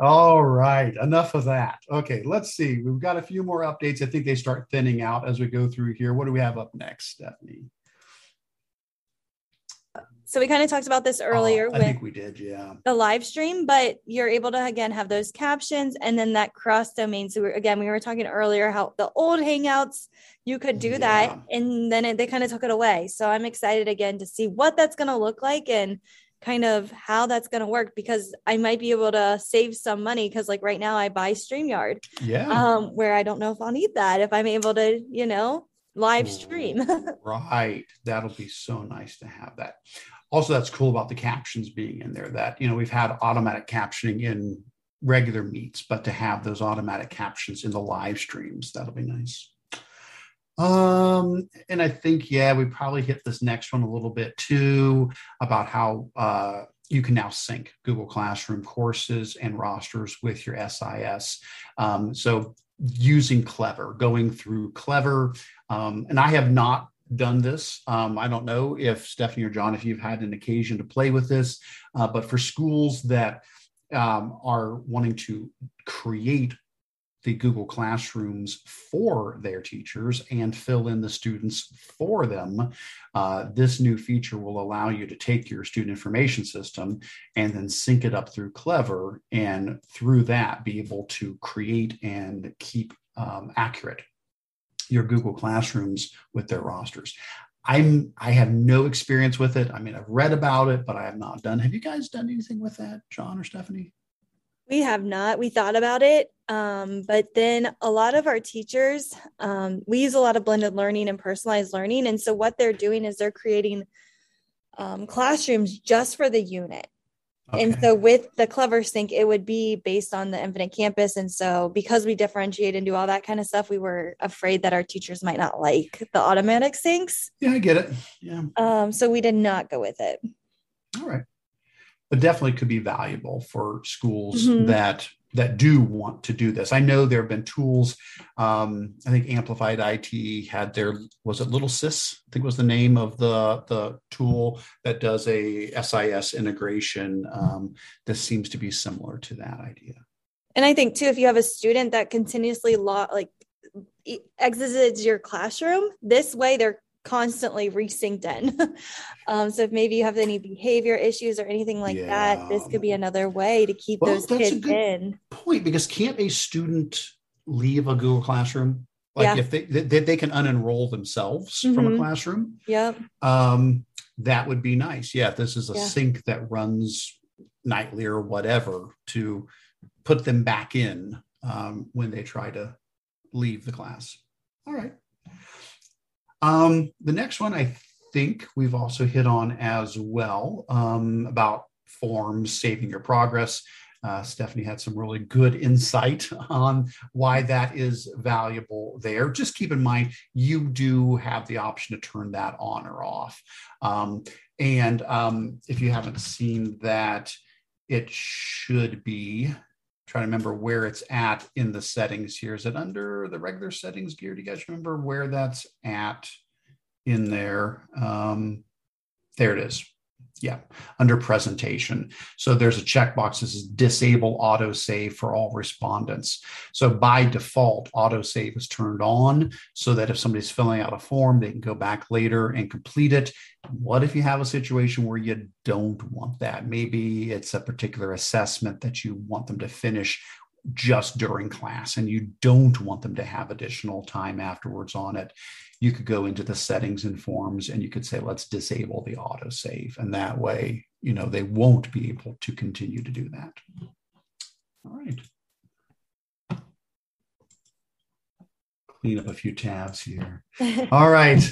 All right, enough of that. Okay, let's see. We've got a few more updates. I think they start thinning out as we go through here. What do we have up next, Stephanie? So we kind of talked about this earlier. Oh, I think we did, yeah. The live stream, but you're able to again have those captions and then that cross domain. So again, we were talking earlier how the old Hangouts you could do yeah. that, and then it, they kind of took it away. So I'm excited again to see what that's going to look like and kind of how that's going to work because I might be able to save some money because like right now I buy StreamYard. Yeah. Um, where I don't know if I'll need that if I'm able to, you know, live stream. right. That'll be so nice to have that. Also, that's cool about the captions being in there that, you know, we've had automatic captioning in regular meets, but to have those automatic captions in the live streams, that'll be nice. Um, and I think, yeah, we probably hit this next one a little bit too about how uh, you can now sync Google Classroom courses and rosters with your SIS. Um, so using Clever, going through Clever, um, and I have not done this. Um, I don't know if Stephanie or John, if you've had an occasion to play with this, uh, but for schools that um, are wanting to create the Google Classrooms for their teachers and fill in the students for them. Uh, this new feature will allow you to take your student information system and then sync it up through Clever, and through that, be able to create and keep um, accurate your Google Classrooms with their rosters. I'm I have no experience with it. I mean, I've read about it, but I have not done. Have you guys done anything with that, John or Stephanie? We have not. We thought about it. Um, but then a lot of our teachers, um, we use a lot of blended learning and personalized learning. And so what they're doing is they're creating um, classrooms just for the unit. Okay. And so with the Clever Sync, it would be based on the Infinite Campus. And so because we differentiate and do all that kind of stuff, we were afraid that our teachers might not like the automatic syncs. Yeah, I get it. Yeah. Um, so we did not go with it. All right but definitely could be valuable for schools mm-hmm. that that do want to do this. I know there have been tools. Um, I think Amplified IT had their was it Little Sis? I think was the name of the the tool that does a SIS integration. Um, this seems to be similar to that idea. And I think too, if you have a student that continuously lo- like exits your classroom, this way they're constantly resynced in. um, so if maybe you have any behavior issues or anything like yeah. that, this could be another way to keep well, those kids in. Point because can't a student leave a Google Classroom? Like yeah. if they, they, they can unenroll themselves mm-hmm. from a mm-hmm. classroom. Yep. Um, that would be nice. Yeah, this is a yeah. sync that runs nightly or whatever to put them back in um, when they try to leave the class. All right. Um, the next one, I think we've also hit on as well um, about forms, saving your progress. Uh, Stephanie had some really good insight on why that is valuable there. Just keep in mind, you do have the option to turn that on or off. Um, and um, if you haven't seen that, it should be trying to remember where it's at in the settings here. Is it under the regular settings gear? Do you guys remember where that's at in there? Um, there it is. Yeah, under presentation. So there's a checkbox that says disable autosave for all respondents. So by default, autosave is turned on so that if somebody's filling out a form, they can go back later and complete it. What if you have a situation where you don't want that? Maybe it's a particular assessment that you want them to finish just during class and you don't want them to have additional time afterwards on it, you could go into the settings and forms and you could say, let's disable the autosave. And that way, you know, they won't be able to continue to do that. All right. clean up a few tabs here. All right.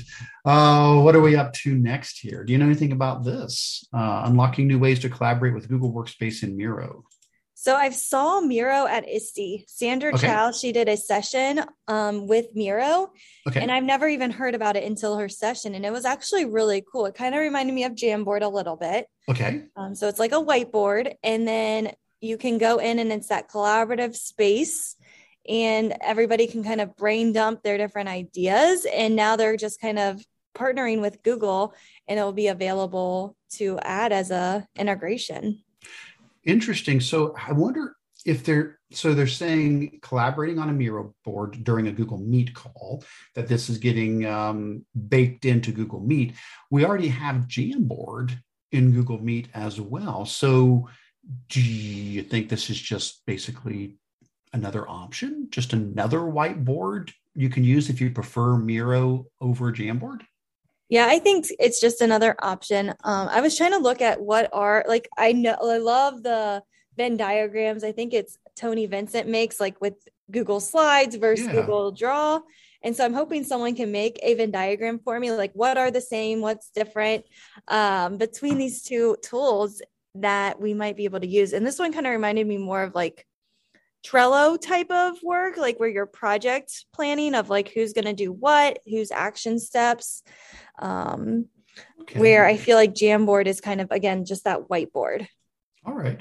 Uh, what are we up to next here? Do you know anything about this? Uh, unlocking new ways to collaborate with Google Workspace in Miro. So I saw Miro at ISTE. Sandra okay. Chow, she did a session um, with Miro. Okay. And I've never even heard about it until her session. And it was actually really cool. It kind of reminded me of Jamboard a little bit. Okay. Um, so it's like a whiteboard. And then you can go in and it's that collaborative space and everybody can kind of brain dump their different ideas. And now they're just kind of partnering with Google and it'll be available to add as a integration. Interesting. So I wonder if they're so they're saying collaborating on a Miro board during a Google Meet call that this is getting um, baked into Google Meet. We already have Jamboard in Google Meet as well. So do you think this is just basically another option, just another whiteboard you can use if you prefer Miro over Jamboard? Yeah, I think it's just another option. Um, I was trying to look at what are like I know I love the Venn diagrams. I think it's Tony Vincent makes like with Google Slides versus yeah. Google Draw. And so I'm hoping someone can make a Venn diagram for me, like what are the same, what's different um, between these two tools that we might be able to use. And this one kind of reminded me more of like Trello type of work, like where you're project planning of like who's going to do what, whose action steps. Um, okay. Where I feel like Jamboard is kind of, again, just that whiteboard. All right.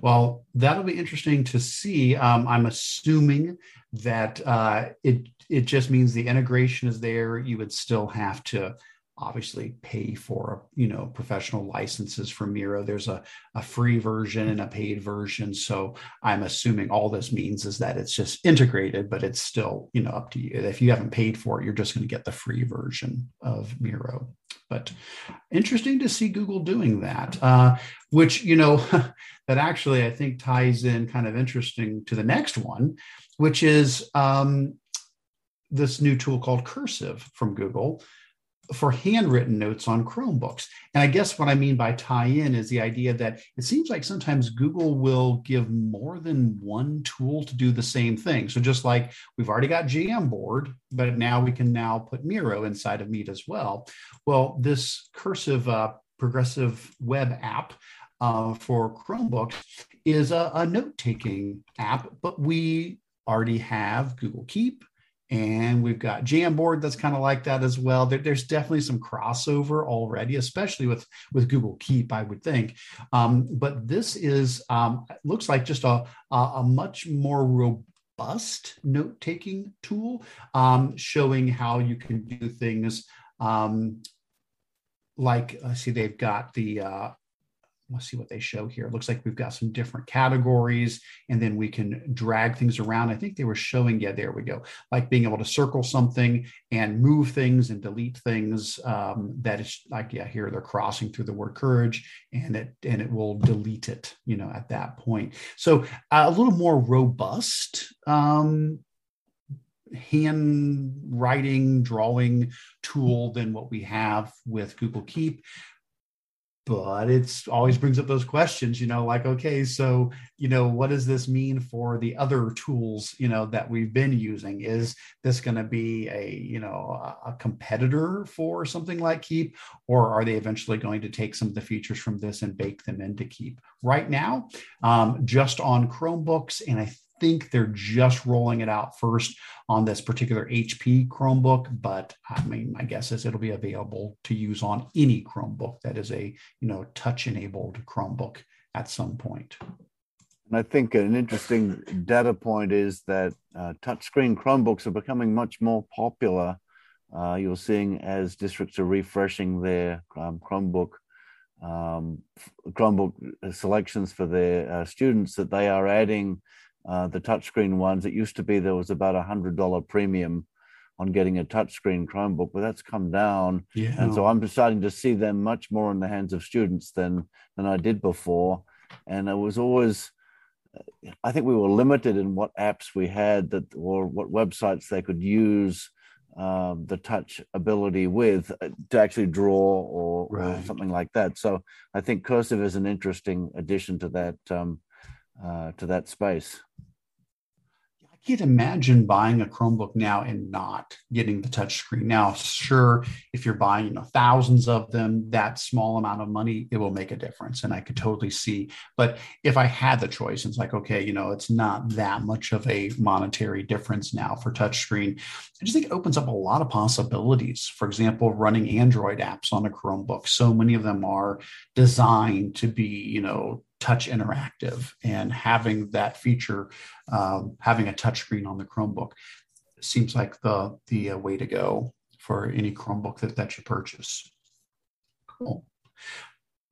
Well, that'll be interesting to see. Um, I'm assuming that uh, it it just means the integration is there. You would still have to obviously pay for you know professional licenses for miro. There's a, a free version and a paid version. So i'm assuming all this means is that it's just integrated but it's still you know up to you. If you haven't paid for it you're just going to get the free version of miro. But interesting to see google doing that uh, which you know that actually i think ties in kind of interesting to the next one which is um, this new tool called cursive from google for handwritten notes on Chromebooks. And I guess what I mean by tie in is the idea that it seems like sometimes Google will give more than one tool to do the same thing. So just like we've already got Jamboard, but now we can now put Miro inside of Meet as well. Well, this cursive uh, progressive web app uh, for Chromebooks is a, a note taking app, but we already have Google Keep and we've got Jamboard that's kind of like that as well. There, there's definitely some crossover already, especially with with Google Keep, I would think. Um, but this is um, looks like just a, a, a much more robust note taking tool, um, showing how you can do things um, like I see they've got the uh, let's see what they show here. It looks like we've got some different categories and then we can drag things around. I think they were showing, yeah, there we go, like being able to circle something and move things and delete things um, that is like, yeah, here they're crossing through the word courage and it, and it will delete it, you know, at that point. So uh, a little more robust um, handwriting drawing tool than what we have with Google Keep but it's always brings up those questions you know like okay so you know what does this mean for the other tools you know that we've been using? Is this going to be a you know a, competitor for something like keep or are they eventually going to take some of the features from this and bake them into keep? Right now um, just on chromebooks and i think they're just rolling it out first on this particular HP Chromebook, but I mean, my guess is it'll be available to use on any Chromebook that is a you know touch enabled Chromebook at some point. And I think an interesting data point is that uh, touchscreen Chromebooks are becoming much more popular. Uh, you're seeing as districts are refreshing their um, Chromebook um, Chromebook selections for their uh, students that they are adding uh, the touchscreen ones. It used to be there was about a hundred dollar premium on getting a touchscreen Chromebook, but that's come down. Yeah. And so I'm starting to see them much more in the hands of students than than I did before. And it was always I think we were limited in what apps we had that or what websites they could use um, the touch ability with uh, to actually draw or, right. or, something like that. So I think cursive is an interesting addition to that um, uh, to that space I can't imagine buying a Chromebook now and not getting the touch screen. Now, sure, if you're buying you know, thousands of them, that small amount of money, it will make a difference. And I could totally see. But if I had the choice, it's like, okay, you know, it's not that much of a monetary difference now for touchscreen. I just think it opens up a lot of possibilities. For example, running Android apps on a Chromebook. So many of them are designed to be, you know, touch interactive and having that feature, um, having a touchscreen on the Chromebook seems like the, the uh, way to go for any Chromebook that, that you purchase. Cool.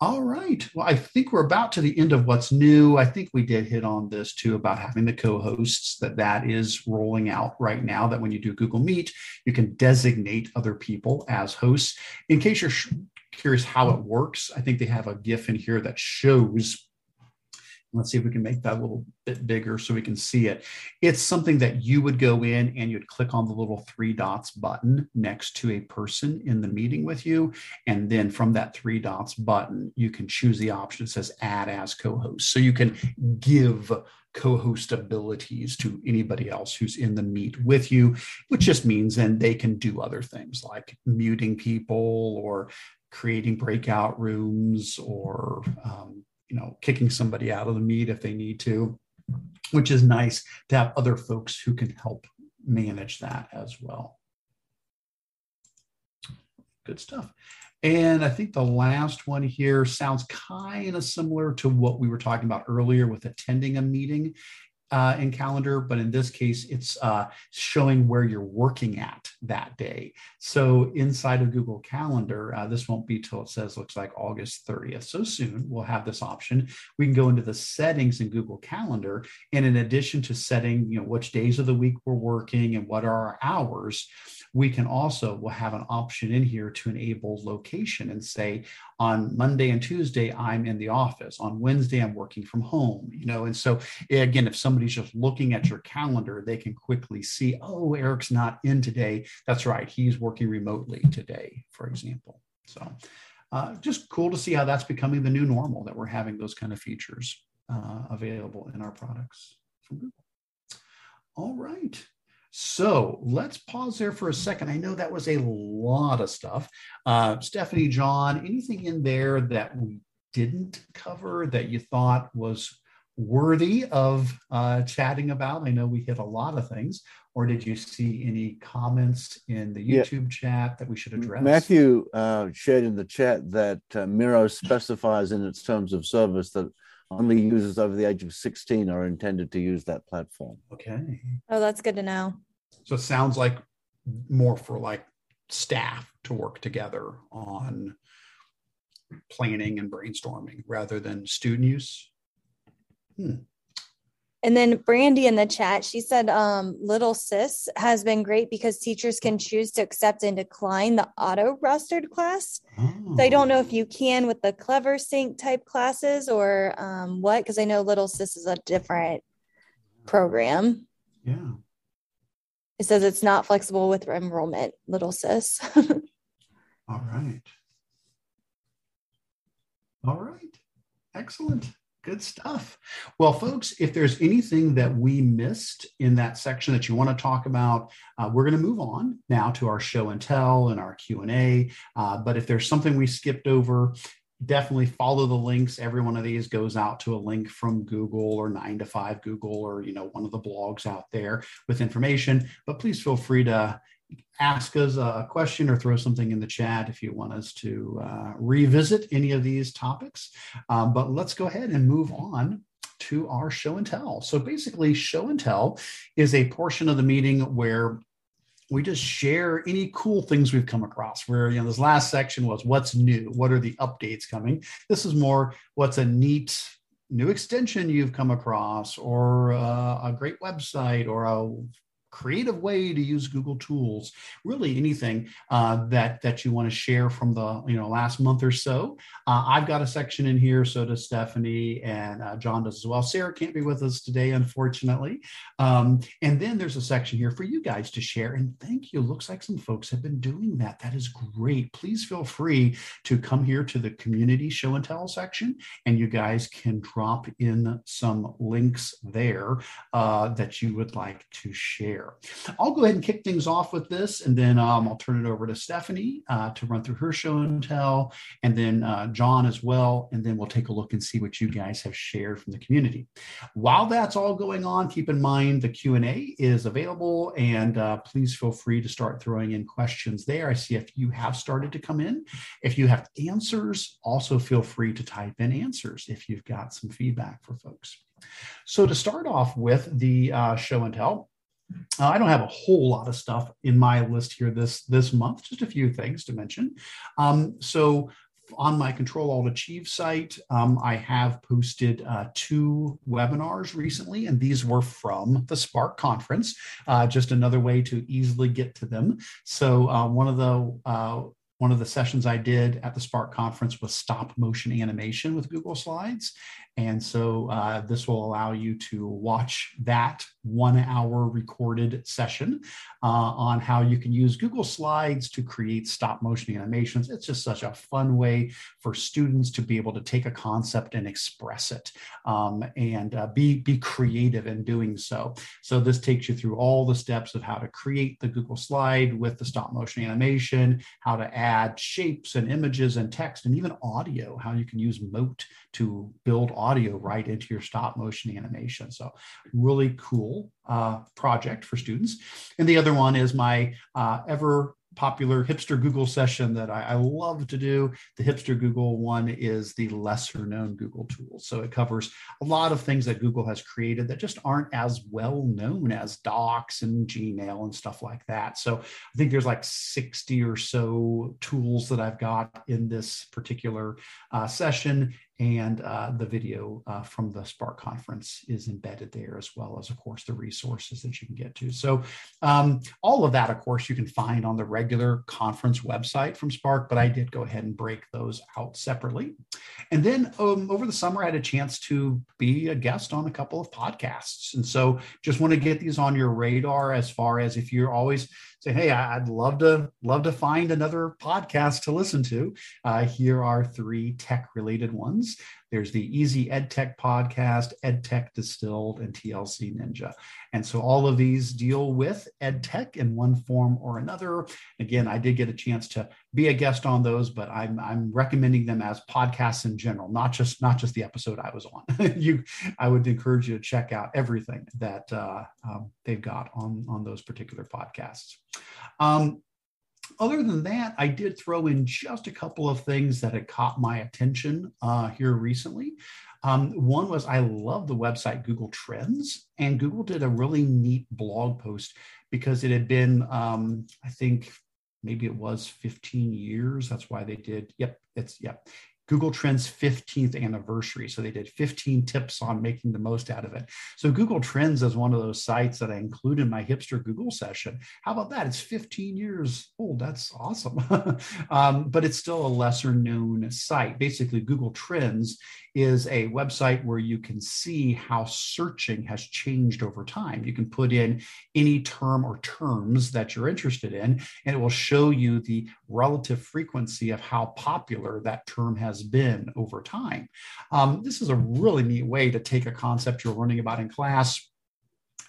All right. Well, I think we're about to the end of what's new. I think we did hit on this too about having the co-hosts that that is rolling out right now that when you do Google Meet, you can designate other people as hosts. In case you're curious how it works, I think they have a GIF in here that shows Let's see if we can make that a little bit bigger so we can see it. It's something that you would go in and you'd click on the little three dots button next to a person in the meeting with you. And then from that three dots button, you can choose the option that says add as co host. So you can give co host abilities to anybody else who's in the meet with you, which just means then they can do other things like muting people or creating breakout rooms or um, you know kicking somebody out of the meet if they need to which is nice to have other folks who can help manage that as well. Good stuff. And I think the last one here sounds kind of similar to what we were talking about earlier with attending a meeting uh, in calendar, but in this case, it's uh, showing where you're working at that day. So inside of Google Calendar, uh, this won't be till it says looks like August 30th. So soon we'll have this option. We can go into the settings in Google Calendar, and in addition to setting, you know, which days of the week we're working and what are our hours, we can also we'll have an option in here to enable location and say on Monday and Tuesday I'm in the office. On Wednesday I'm working from home. You know, and so again, if somebody's just looking at your calendar, they can quickly see, oh, Eric's not in today. That's right, he's working remotely today, for example. So. Uh, just cool to see how that's becoming the new normal that we're having those kind of features uh, available in our products from Google. All right. So let's pause there for a second. I know that was a lot of stuff. Uh, Stephanie, John, anything in there that we didn't cover that you thought was worthy of uh, chatting about? I know we hit a lot of things. Or did you see any comments in the YouTube yeah. chat that we should address? Matthew uh, shared in the chat that uh, Miro specifies in its terms of service that only users over the age of 16 are intended to use that platform. Okay. Oh, that's good to know. So it sounds like more for like staff to work together on planning and brainstorming rather than student use. Hmm. And then Brandy in the chat, she said, um, Little Sis has been great because teachers can choose to accept and decline the auto rostered class. Oh. So I don't know if you can with the Clever Sync type classes or um, what, because I know Little Sis is a different program. Yeah. It says it's not flexible with enrollment, Little Sis. All right. All right. Excellent. Good stuff. Well, folks, if there's anything that we missed in that section that you want to talk about, uh, we're going to move on now to our show and tell and our Q and A. Uh, but if there's something we skipped over, definitely follow the links. Every one of these goes out to a link from Google or 9 to 5 Google or you know one of the blogs out there with information. But please feel free to ask us a question or throw something in the chat if you want us to uh, revisit any of these topics. Um, but let's go ahead and move on to our show and tell. So basically, show and tell is a portion of the meeting where we just share any cool things we've come across. Where you know this last section was what's new, what are the updates coming. This is more what's a neat new extension you've come across, or uh, a great website, or a creative way to use Google Tools, really anything uh, that that you want to share from the you know last month or so. Uh, I've got a section in here, so does Stephanie and uh, John does as well. Sarah can't be with us today, unfortunately. Um, and then there's a section here for you guys to share. And thank you. Looks like some folks have been doing that. That is great. Please feel free to come here to the community show and tell section, and you guys can drop in some links there uh, that you would like to share. I'll go ahead and kick things off with this, and then um, I'll turn it over to Stephanie uh, to run through her show and tell, and then uh, John as well, and then we'll take a look and see what you guys have shared from the community. While that's all going on, keep in mind the Q and A is available, and uh, please feel free to start throwing in questions there. I see if you have started to come in. If you have answers, also feel free to type in answers if you've got some feedback for folks. So to start off with the uh, show and tell, uh, I don't have a whole lot of stuff in my list here this this month. Just a few things to mention. Um, so on my Control Alt Achieve site, um, I have posted uh, two webinars recently, and these were from the Spark conference. Uh, just another way to easily get to them. So uh, one of the uh, one of the sessions I did at the Spark conference was stop motion animation with Google Slides. And so uh, this will allow you to watch that one hour recorded session uh, on how you can use Google Slides to create stop motion animations. It's just such a fun way for students to be able to take a concept and express it um, and uh, be, be creative in doing so. So this takes you through all the steps of how to create the Google slide with the stop motion animation, how to add shapes and images and text and even audio, how you can use Mote to build audio right into your stop motion animation. So really cool uh, project for students. And the other one is my uh, ever popular hipster Google session that I, I, love to do. The hipster Google one is the lesser known Google tools. So it covers a lot of things that Google has created that just aren't as well known as Docs and Gmail and stuff like that. So I think there's like 60 or so tools that I've got in this particular uh, session and uh, the video uh, from the Spark conference is embedded there, as well as, of course, the resources that you can get to. So, um, all of that, of course, you can find on the regular conference website from Spark, but I did go ahead and break those out separately. And then um, over the summer, I had a chance to be a guest on a couple of podcasts. And so, just want to get these on your radar as far as if you're always say, hey, I'd love to love to find another podcast to listen to. Uh, here are three tech related ones. There's the Easy EdTech podcast, EdTech Distilled, and TLC Ninja. And so all of these deal with EdTech in one form or another. Again, I did get a chance to be a guest on those, but I'm, I'm recommending them as podcasts in general, not just not just the episode I was on. you, I would encourage you to check out everything that uh, um, they've got on on those particular podcasts. Um, other than that, I did throw in just a couple of things that had caught my attention uh, here recently. Um, one was I love the website Google Trends, and Google did a really neat blog post because it had been, um, I think, maybe it was 15 years. That's why they did. Yep, it's yep. Google Trends 15th anniversary. So they did 15 tips on making the most out of it. So Google Trends is one of those sites that I include in my hipster Google session. How about that? It's 15 years old. That's awesome. um, but it's still a lesser known site. Basically, Google Trends is a website where you can see how searching has changed over time. You can put in any term or terms that you're interested in, and it will show you the relative frequency of how popular that term has been over time. Um, this is a really neat way to take a concept you're learning about in class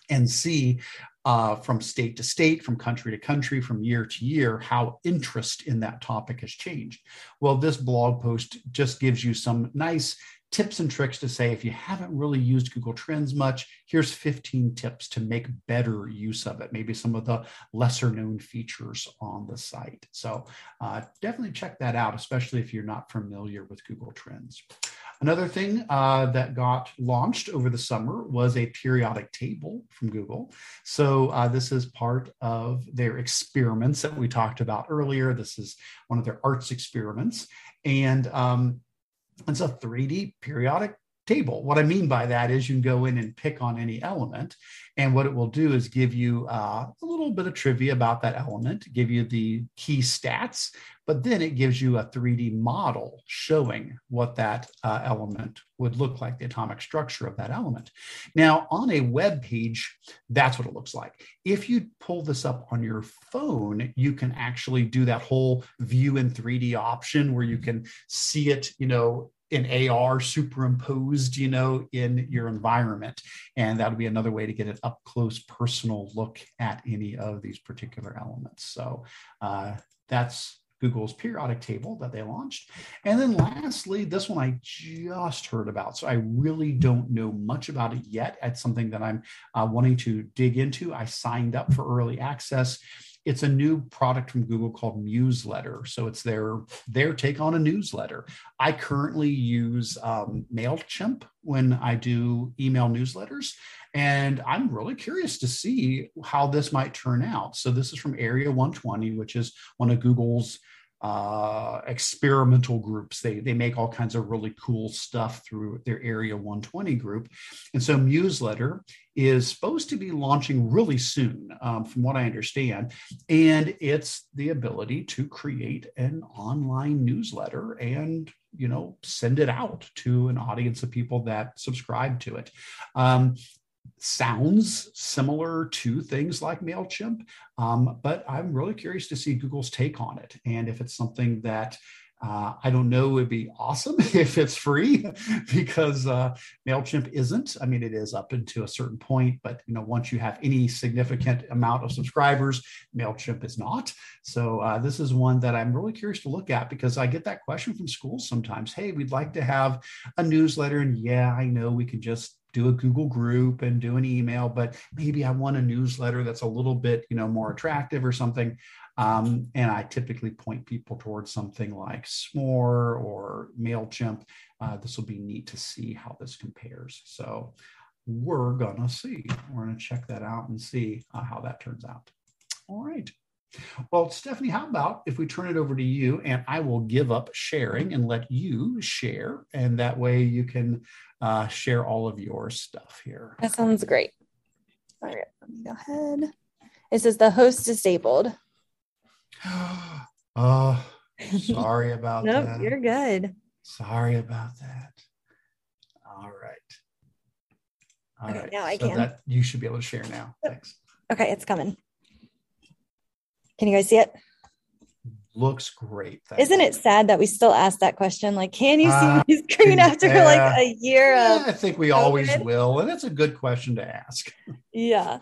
and see uh, from state to state, from country to country, from year to year, how interest in that topic has changed. Well, this blog post just gives you some nice tips and tricks to say if you haven't really used Google Trends much, here's 15 tips to make better use of it. Maybe some of the lesser known features on the site. So uh, definitely check that out, especially if you're not familiar with Google Trends. Another thing uh, that got launched over the summer was a periodic table from Google. So uh, this is part of their experiments that we talked about earlier. This is one of their arts experiments. And um, it's a 3D periodic table. What I mean by that is you can go in and pick on any element. And what it will do is give you uh, a little bit of trivia about that element, give you the key stats, but then it gives you a 3D model showing what that uh, element would look like, the atomic structure of that element. Now, on a web page, that's what it looks like. If you pull this up on your phone, you can actually do that whole view in 3D option where you can see it, you know, in AR superimposed, you know, in your environment. And that'll be another way to get an up close personal look at any of these particular elements. So uh, that's Google's periodic table that they launched. And then lastly, this one I just heard about. So I really don't know much about it yet. It's something that I'm uh, wanting to dig into. I signed up for early access it's a new product from Google called Newsletter. So it's their their take on a newsletter. I currently use um, Mailchimp when I do email newsletters, and I'm really curious to see how this might turn out. So this is from Area 120, which is one of Google's uh, experimental groups. They they make all kinds of really cool stuff through their Area 120 group, and so Newsletter is supposed to be launching really soon, um, from what I understand, and it's the ability to create an online newsletter and you know send it out to an audience of people that subscribe to it. Um, sounds similar to things like MailChimp, um, but I'm really curious to see Google's take on it. And if it's something that uh, I don't know, it'd be awesome if it's free because uh, MailChimp isn't. I mean, it is up into a certain point, but you know, once you have any significant amount of subscribers, MailChimp is not. So uh, this is one that I'm really curious to look at because I get that question from schools sometimes. Hey, we'd like to have a newsletter. And yeah, I know we can just do a Google group and do an email, but maybe I want a newsletter that's a little bit, you know, more attractive or something. Um, and I typically point people towards something like Smore or MailChimp. Uh, this will be neat to see how this compares. So we're gonna see. We're gonna check that out and see uh, how that turns out. All right. Well, Stephanie, how about if we turn it over to you and I will give up sharing and let you share, and that way you can uh, share all of your stuff here. That sounds great. All right, let me go ahead. It says the host is disabled. oh, sorry about nope, that. You're good. Sorry about that. All right. All okay, right. Now I so can. That you should be able to share now. Thanks. Okay, it's coming. Can you guys see it? Looks great. Isn't you. it sad that we still ask that question? Like, can you see uh, my screen after like a year yeah, of? I think we COVID? always will, and it's a good question to ask. yeah.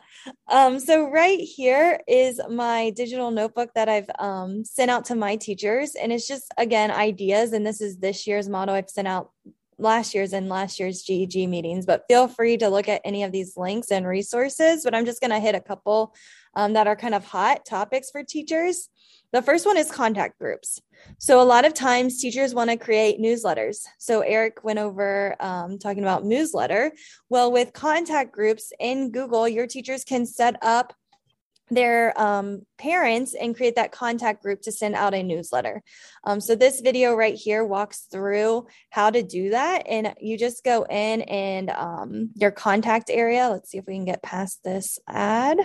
Um, so right here is my digital notebook that I've um, sent out to my teachers, and it's just again ideas. And this is this year's motto I've sent out last year's and last year's GEG meetings, but feel free to look at any of these links and resources. But I'm just going to hit a couple um, that are kind of hot topics for teachers. The first one is contact groups. So, a lot of times teachers want to create newsletters. So, Eric went over um, talking about newsletter. Well, with contact groups in Google, your teachers can set up their um, parents and create that contact group to send out a newsletter. Um, so this video right here walks through how to do that. And you just go in and um, your contact area. Let's see if we can get past this ad.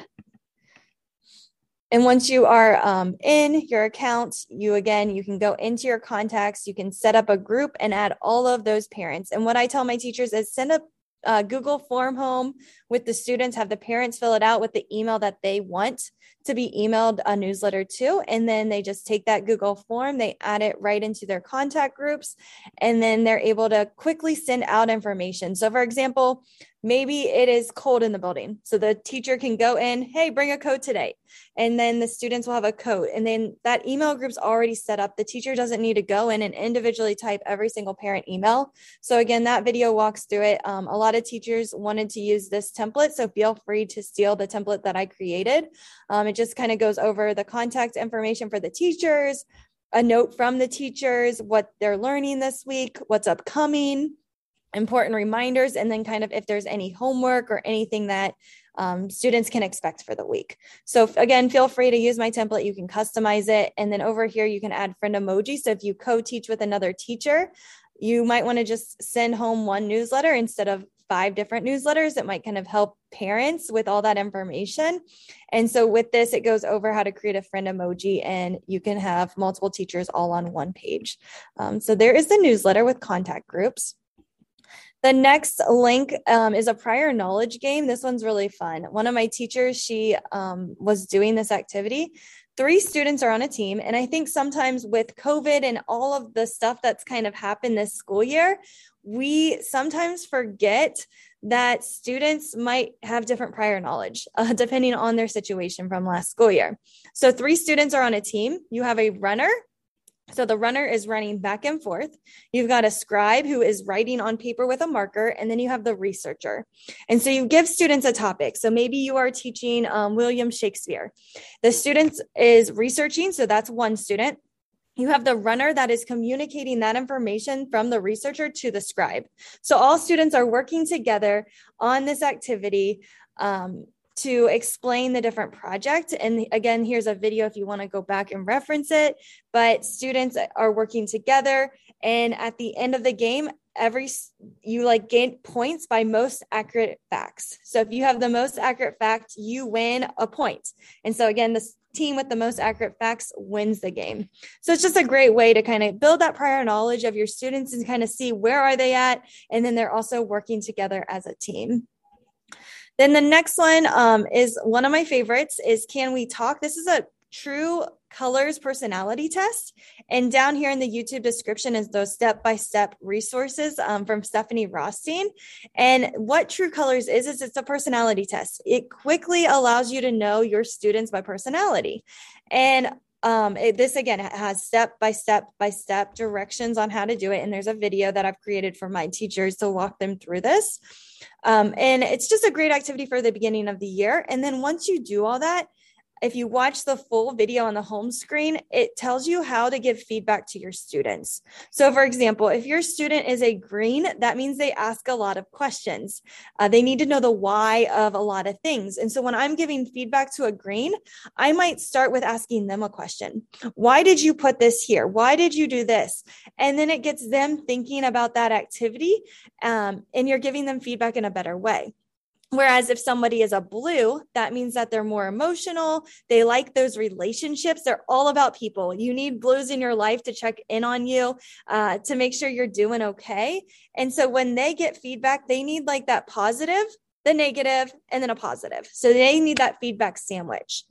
And once you are um, in your account, you again, you can go into your contacts, you can set up a group and add all of those parents. And what I tell my teachers is send a uh, Google form home with the students, have the parents fill it out with the email that they want to be emailed a newsletter to. And then they just take that Google form, they add it right into their contact groups, and then they're able to quickly send out information. So, for example, maybe it is cold in the building. So the teacher can go in, hey, bring a coat today. And then the students will have a coat. And then that email group's already set up. The teacher doesn't need to go in and individually type every single parent email. So again, that video walks through it. Um, a lot of teachers wanted to use this template. So feel free to steal the template that I created. Um, it just kind of goes over the contact information for the teachers, a note from the teachers, what they're learning this week, what's upcoming important reminders, and then kind of if there's any homework or anything that um, students can expect for the week. So again, feel free to use my template. You can customize it. And then over here, you can add Friendmoji. So if you co-teach with another teacher, you might want to just send home one newsletter instead of five different newsletters that might kind of help parents with all that information. And so with this, it goes over how to create a Friendmoji and you can have multiple teachers all on one page. Um, so there is the newsletter with contact groups. The next link um, is a prior knowledge game. This one's really fun. One of my teachers, she um, was doing this activity. Three students are on a team. And I think sometimes with COVID and all of the stuff that's kind of happened this school year, we sometimes forget that students might have different prior knowledge uh, depending on their situation from last school year. So, three students are on a team. You have a runner. So, the runner is running back and forth. You've got a scribe who is writing on paper with a marker, and then you have the researcher. And so, you give students a topic. So, maybe you are teaching um, William Shakespeare. The student is researching. So, that's one student you have the runner that is communicating that information from the researcher to the scribe. So all students are working together on this activity um, to explain the different project. And again, here's a video if you want to go back and reference it. But students are working together. And at the end of the game, every you like gain points by most accurate facts. So if you have the most accurate fact, you win a point. And so again, this team with the most accurate facts wins the game. So it's just a great way to kind of build that prior knowledge of your students and kind of see where are they at and then they're also working together as a team. Then the next one um, is one of my favorites is Can We Talk? This is a true colors personality test. And down here in the YouTube description is those step by step resources um, from Stephanie Rothstein. And what True Colors is, is it's a personality test. It quickly allows you to know your students by personality. And um, it, this again has step by step by step directions on how to do it. And there's a video that I've created for my teachers to walk them through this. Um, and it's just a great activity for the beginning of the year. And then once you do all that, if you watch the full video on the home screen, it tells you how to give feedback to your students. So, for example, if your student is a green, that means they ask a lot of questions. Uh, they need to know the why of a lot of things. And so, when I'm giving feedback to a green, I might start with asking them a question Why did you put this here? Why did you do this? And then it gets them thinking about that activity, um, and you're giving them feedback in a better way. Whereas if somebody is a blue, that means that they're more emotional. They like those relationships. They're all about people. You need blues in your life to check in on you, uh, to make sure you're doing okay. And so when they get feedback, they need like that positive the negative, and then a positive. So they need that feedback sandwich.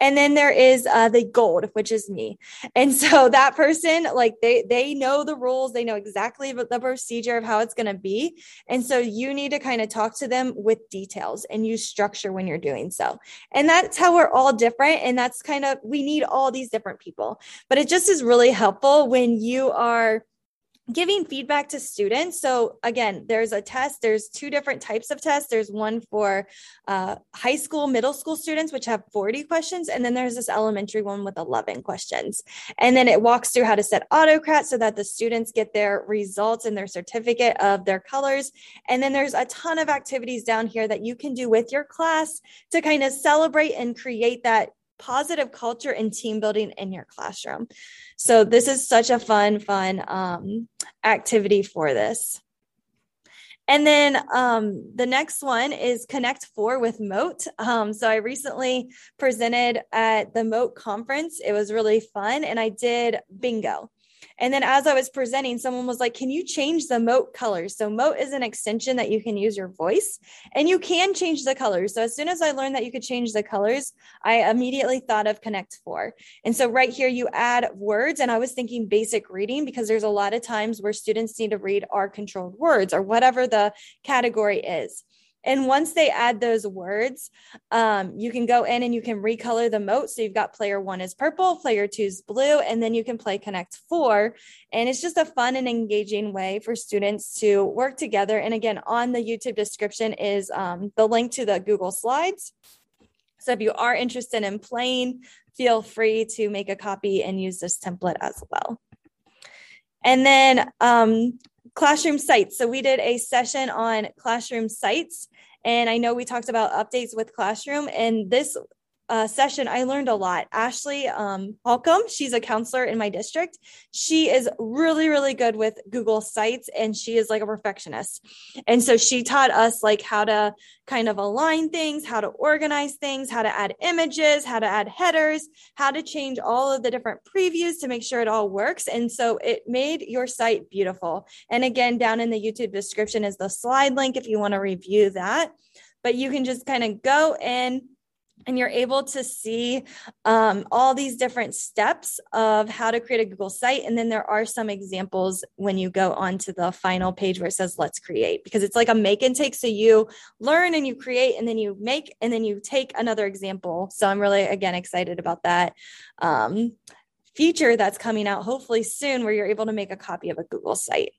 And then there is uh, the gold, which is me. And so that person, like they they know the rules, they know exactly the procedure of how it's going to be. And so you need to kind of talk to them with details and use structure when you're doing so. And that's how we're all different. And that's kind of we need all these different people. But it just is really helpful when you are giving feedback to students. So again there's a test there's two different types of tests. There's one for uh, high school middle school students which have 40 questions and then there's this elementary one with 11 questions. And then it walks through how to set Autocrat so that the students get their results and their certificate of their colors. And then there's a ton of activities down here that you can do with your class to kind of celebrate and create that positive culture and team building in your classroom. So this is such a fun, fun um, activity for this. And then um, the next one is Connect Four with Mote. Um, so I recently presented at the Mote conference. It was really fun, and I did bingo. And then as I was presenting, someone was like, Can you change the Mote colors? So, Mote is an extension that you can use your voice and you can change the colors. So, as soon as I learned that you could change the colors, I immediately thought of Connect Four. And so, right here, you add words. And I was thinking basic reading because there's a lot of times where students need to read r-controlled words or whatever the category is. And once they add those words, um, you can go in and you can recolor the Mote. So you've got player one is purple, player two is blue, and then you can play Connect Four. And it's just a fun and engaging way for students to work together. And again, on the YouTube description is um, the link to the Google Slides. So if you are interested in playing, feel free to make a copy and use this template as well. And then um, classroom sites. So we did a session on classroom sites. And I know we talked about updates with Classroom, and this uh, session, I learned a lot. Ashley um, Holcomb, she's a counselor in my district. She is really, really good with Google Sites and she is like a perfectionist. And so she taught us like how to kind of align things, how to organize things, how to add images, how to add headers, how to change all of the different previews to make sure it all works. And so it made your site beautiful. And again, down in the YouTube description is the slide link if you want to review that. But you can just kind of go in and you're able to see um, all these different steps of how to create a Google site. And then there are some examples when you go on to the final page where it says, let's create, because it's like a make and take. So you learn and you create, and then you make, and then you take another example. So I'm really, again, excited about that. Um, feature that's coming out hopefully soon where you're able to make a copy of a Google site.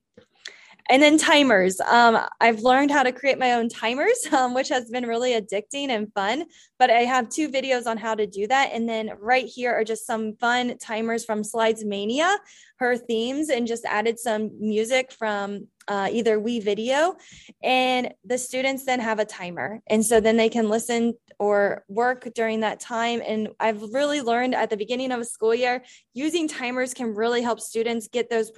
And then timers. Um, I've learned how to create my own timers, um, which has been really addicting and fun. But I have two videos on how to do that. And then right here are just some fun timers from SlidesMania, her themes, and just added some music from uh, either WeVideo, and the students then have a timer. And so then they can listen or work during that time. And I've really learned at the beginning of a school year, using timers can really help students get those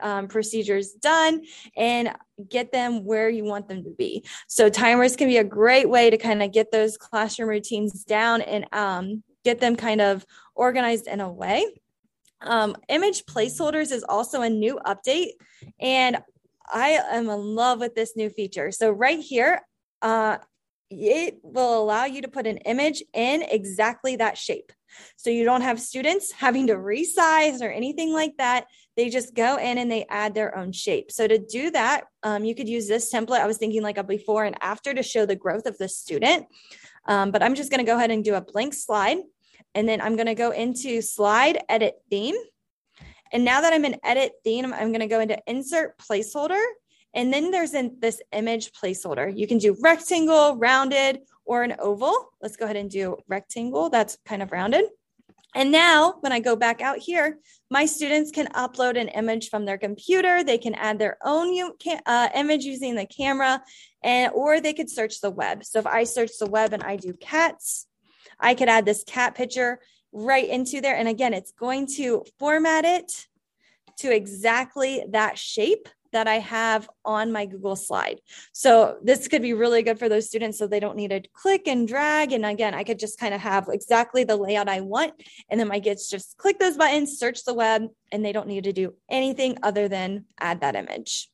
um, procedures done and get them where you want them to be. So timers can be a great way to kind of get those classroom routines down and um, get them kind of organized in a way. Um, image placeholders is also a new update. And I am in love with this new feature. So right here, uh, it will allow you to put an image in exactly that shape. So you don't have students having to resize or anything like that. They just go in and they add their own shape. So to do that, um, you could use this template. I was thinking like a before and after to show the growth of the student. Um, but I'm just going to go ahead and do a blank slide. And then I'm going to go into slide edit theme. And now that I'm in edit theme, I'm going to go into insert placeholder. And then there's in this image placeholder. You can do rectangle, rounded, or an oval. Let's go ahead and do rectangle. That's kind of rounded. And now when I go back out here, my students can upload an image from their computer. They can add their own uh, image using the camera and, or they could search the web. So if I search the web and I do cats, I could add this cat picture right into there. And again, it's going to format it to exactly that shape that I have on my Google slide. So this could be really good for those students so they don't need to click and drag. And again, I could just kind of have exactly the layout I want. And then my kids just click those buttons, search the web, and they don't need to do anything other than add that image.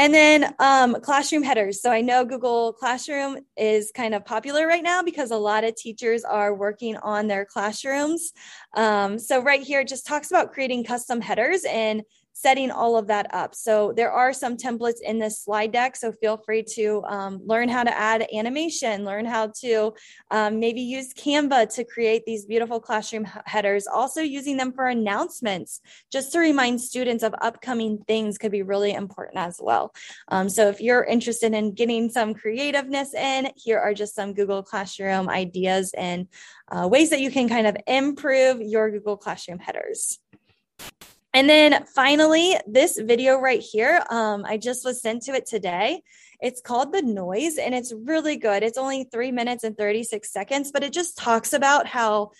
And then um, classroom headers. So I know Google Classroom is kind of popular right now because a lot of teachers are working on their classrooms. Um, so right here, it just talks about creating custom headers and setting all of that up. So there are some templates in this slide deck. So feel free to um, learn how to add animation, learn how to um, maybe use Canva to create these beautiful classroom headers. Also using them for announcements, just to remind students of upcoming things could be really important as well. Um, so if you're interested in getting some creativeness in, here are just some Google Classroom ideas and uh, ways that you can kind of improve your Google Classroom headers. And then finally, this video right here, um, I just was sent to it today. It's called The Noise, and it's really good. It's only three minutes and 36 seconds, but it just talks about how,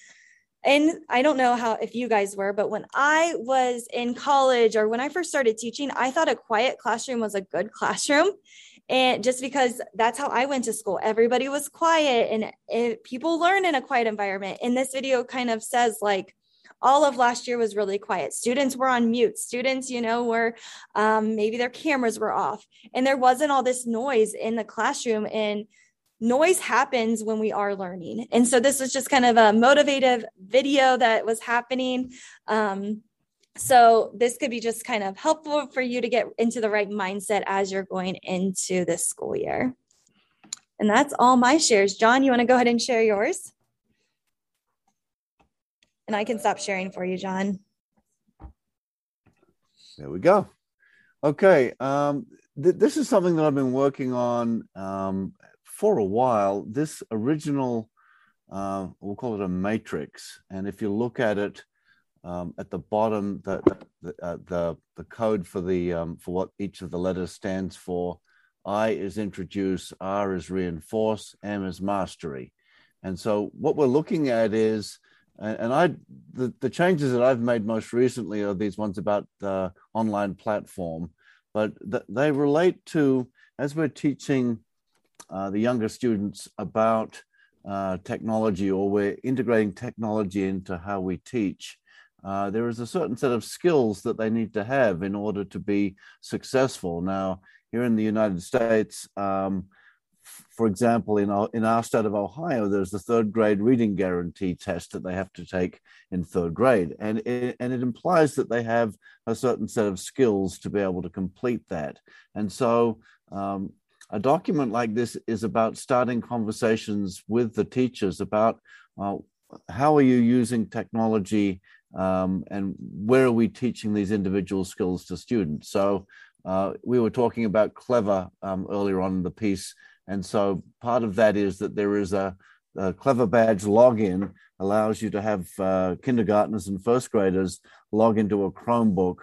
and I don't know how if you guys were, but when I was in college or when I first started teaching, I thought a quiet classroom was a good classroom. And just because that's how I went to school, everybody was quiet and it, people learn in a quiet environment. And this video kind of says, like, all of last year was really quiet. Students were on mute. Students, you know, were um, maybe their cameras were off, and there wasn't all this noise in the classroom. And noise happens when we are learning. And so this was just kind of a motivative video that was happening. Um, so this could be just kind of helpful for you to get into the right mindset as you're going into this school year. And that's all my shares. John, you want to go ahead and share yours? And I can stop sharing for you, John. There we go. Okay. Um, th- this is something that I've been working on um, for a while. This original, uh, we'll call it a matrix. And if you look at it, um, at the bottom, the the, uh, the, the code for the um, for what each of the letters stands for I is introduce, R is reinforce, M is mastery. And so what we're looking at is, and I, the, the changes that I've made most recently are these ones about the online platform, but th- they relate to as we're teaching uh, the younger students about uh, technology or we're integrating technology into how we teach. Uh, there is a certain set of skills that they need to have in order to be successful. Now, here in the United States, um, for example, in our, in our state of Ohio, there's the third grade reading guarantee test that they have to take in third grade. And it, and it implies that they have a certain set of skills to be able to complete that. And so um, a document like this is about starting conversations with the teachers about uh, how are you using technology um, and where are we teaching these individual skills to students. So uh, we were talking about clever um, earlier on in the piece and so part of that is that there is a, a Clever Badge login allows you to have uh, kindergartners and first graders log into a Chromebook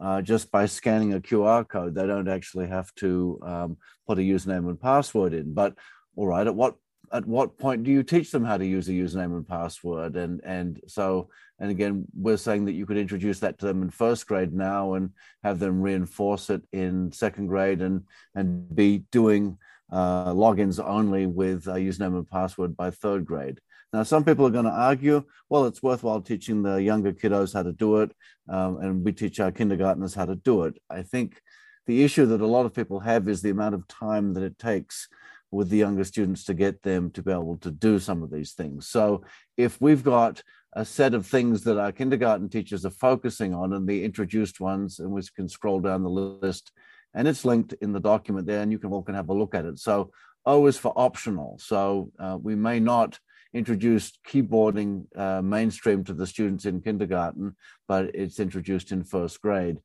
uh, just by scanning a QR code. They don't actually have to um, put a username and password in. But all right, at what at what point do you teach them how to use a username and password? And and so and again, we're saying that you could introduce that to them in first grade now and have them reinforce it in second grade and and be doing uh, logins only with a username and password by third grade. Now, some people are going to argue, well, it's worthwhile teaching the younger kiddos how to do it, um, and we teach our kindergartners how to do it. I think the issue that a lot of people have is the amount of time that it takes with the younger students to get them to be able to do some of these things. So, if we've got a set of things that our kindergarten teachers are focusing on, and the introduced ones, and we can scroll down the list and it's linked in the document there, and you can all can have a look at it. So O is for optional. So uh, we may not introduce keyboarding uh, mainstream to the students in kindergarten, but it's introduced in first grade.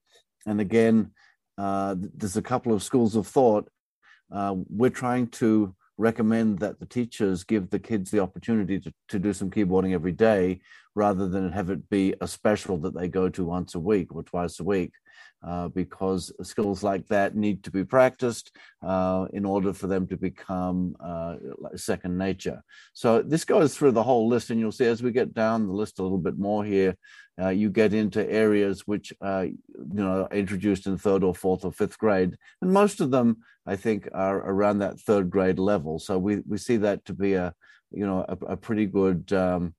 And again, uh, there's a couple of schools of thought. Uh, we're trying to recommend that the teachers give the kids the opportunity to, to do some keyboarding every day rather than have it be a special that they go to once a week or twice a week uh, because skills like that need to be practiced uh, in order for them to become uh, second nature. So this goes through the whole list, and you'll see as we get down the list a little bit more here, uh, you get into areas which uh, you know are introduced in third or fourth or fifth grade, and most of them I think are around that third grade level. So we we see that to be a you know a, a pretty good um,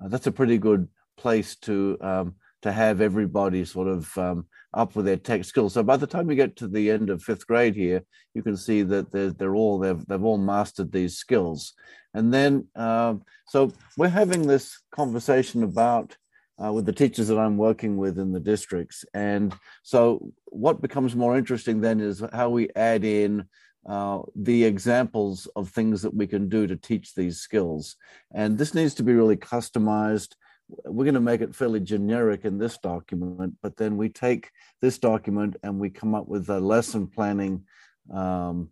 that's a pretty good place to um, to have everybody sort of um, up with their tech skills. So by the time you get to the end of fifth grade here, you can see that they're, they're all they've they've all mastered these skills. And then uh, so we're having this conversation about uh, with the teachers that I'm working with in the districts. And so what becomes more interesting then is how we add in uh, the examples of things that we can do to teach these skills. And this needs to be really customized we're going to make it fairly generic in this document, but then we take this document and we come up with a lesson planning um,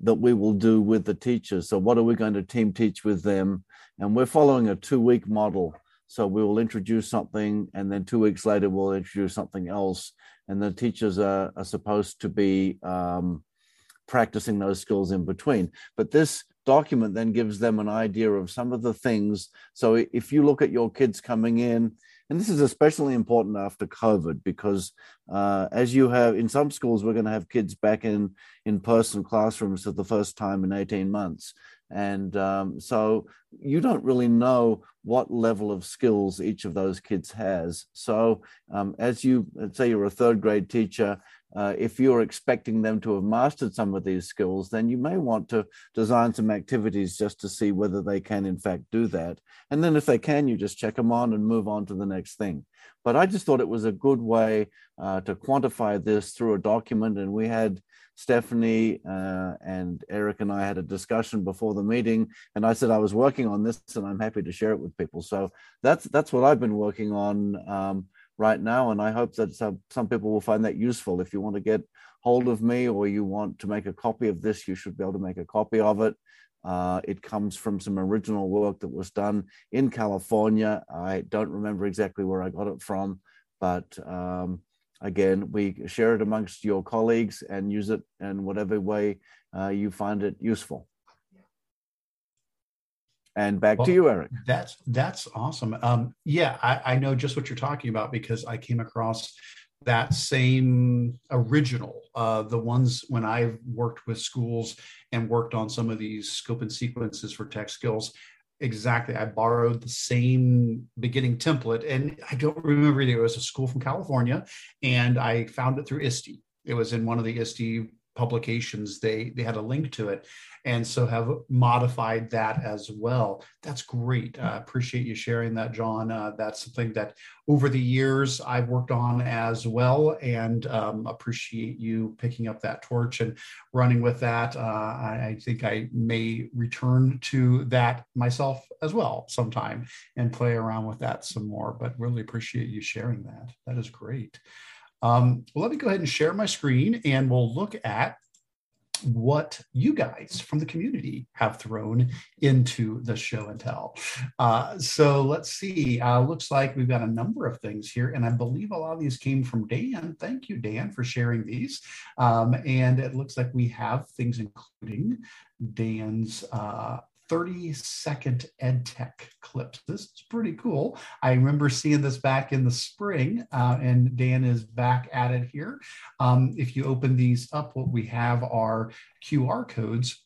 that we will do with the teachers. So, what are we going to team teach with them? And we're following a two week model. So, we will introduce something, and then two weeks later, we'll introduce something else. And the teachers are, are supposed to be um, practicing those skills in between. But this document then gives them an idea of some of the things. So if you look at your kids coming in, and this is especially important after COVID because uh, as you have in some schools, we're going to have kids back in in person classrooms for the first time in 18 months. And um, so you don't really know what level of skills each of those kids has. So um, as you, say you're a third grade teacher uh, if you're expecting them to have mastered some of these skills, then you may want to design some activities just to see whether they can, in fact, do that. And then if they can, you just check them on and move on to the next thing. But I just thought it was a good way uh, to quantify this through a document. And we had Stephanie uh, and Eric and I had a discussion before the meeting, and I said I was working on this, and I'm happy to share it with people. So that's that's what I've been working on. Um, right now. And I hope that some, some people will find that useful. If you want to get hold of me or you want to make a copy of this, you should be able to make a copy of it. Uh, it comes from some original work that was done in California. I don't remember exactly where I got it from, but um, again, we share it amongst your colleagues and use it in whatever way uh, you find it useful. And back well, to you, Eric. That's that's awesome. Um, yeah, I, I know just what you're talking about because I came across that same original, uh, the ones when I've worked with schools and worked on some of these scope and sequences for tech skills. Exactly. I borrowed the same beginning template, and I don't remember it. It was a school from California, and I found it through ISTE. It was in one of the ISTE publications they they had a link to it and so have modified that as well. That's great. Uh, appreciate you sharing that john. Uh, that's something that over the years i've worked on as well and um, appreciate you picking up that torch and running with that. Uh, I, I think i may return to that myself as well sometime and play around with that some more but really appreciate you sharing that. That is great um, well, let me go ahead and share my screen and we'll look at what you guys from the community have thrown into the show and tell. Uh, so let's see. Uh, looks like we've got a number of things here, and I believe a lot of these came from Dan. Thank you, Dan, for sharing these. Um, and it looks like we have things including Dan's uh, 30 second ed tech clips. This is pretty cool. I remember seeing this back in the spring, uh, and Dan is back at it here. Um, if you open these up, what we have are QR codes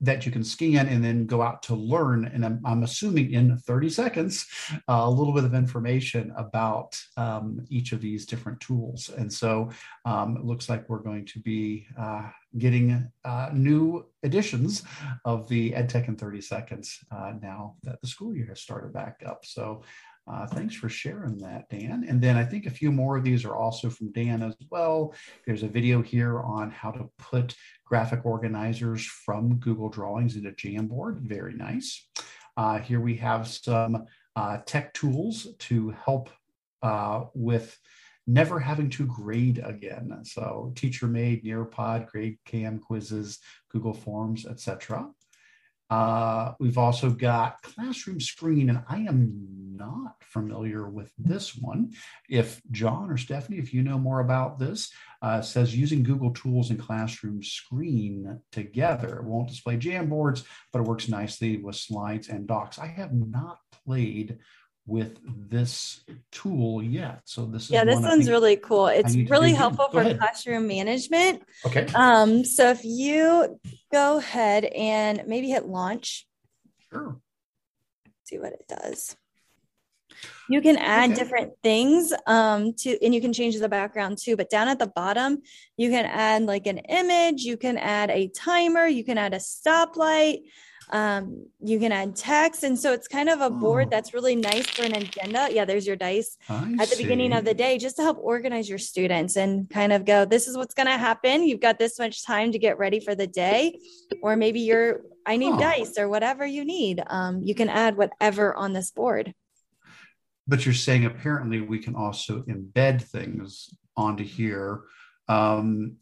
that you can scan and then go out to learn. And I'm, I'm assuming in 30 seconds, uh, a little bit of information about um, each of these different tools. And so um, it looks like we're going to be uh, getting uh, new editions of the EdTech in 30 seconds uh, now that the school year has started back up. So uh, thanks for sharing that, Dan. And then I think a few more of these are also from Dan as well. There's a video here on how to put graphic organizers from Google Drawings into Jamboard. Very nice. Uh, here we have some uh, tech tools to help uh, with never having to grade again. So TeacherMade, Nearpod, GradeCam quizzes, Google Forms, etc. Uh, we've also got Classroom Screen, and I am not familiar with this one. If John or Stephanie, if you know more about this, uh, says using Google Tools and Classroom Screen together. It won't display Jamboards, but it works nicely with slides and docs. I have not played with this tool yet. So this is yeah, this one's really cool. It's really helpful for ahead. classroom management. Okay. Um, so if you go ahead and maybe hit launch. Sure. See what it does. You can add okay. different things um, to, and you can change the background too. But down at the bottom, you can add like an image, you can add a timer, you can add a stoplight, um, you can add text. And so it's kind of a board oh. that's really nice for an agenda. Yeah, there's your dice I at the see. beginning of the day, just to help organize your students and kind of go, this is what's going to happen. You've got this much time to get ready for the day. Or maybe you're, I need oh. dice or whatever you need. Um, you can add whatever on this board. But you're saying apparently we can also embed things onto here um,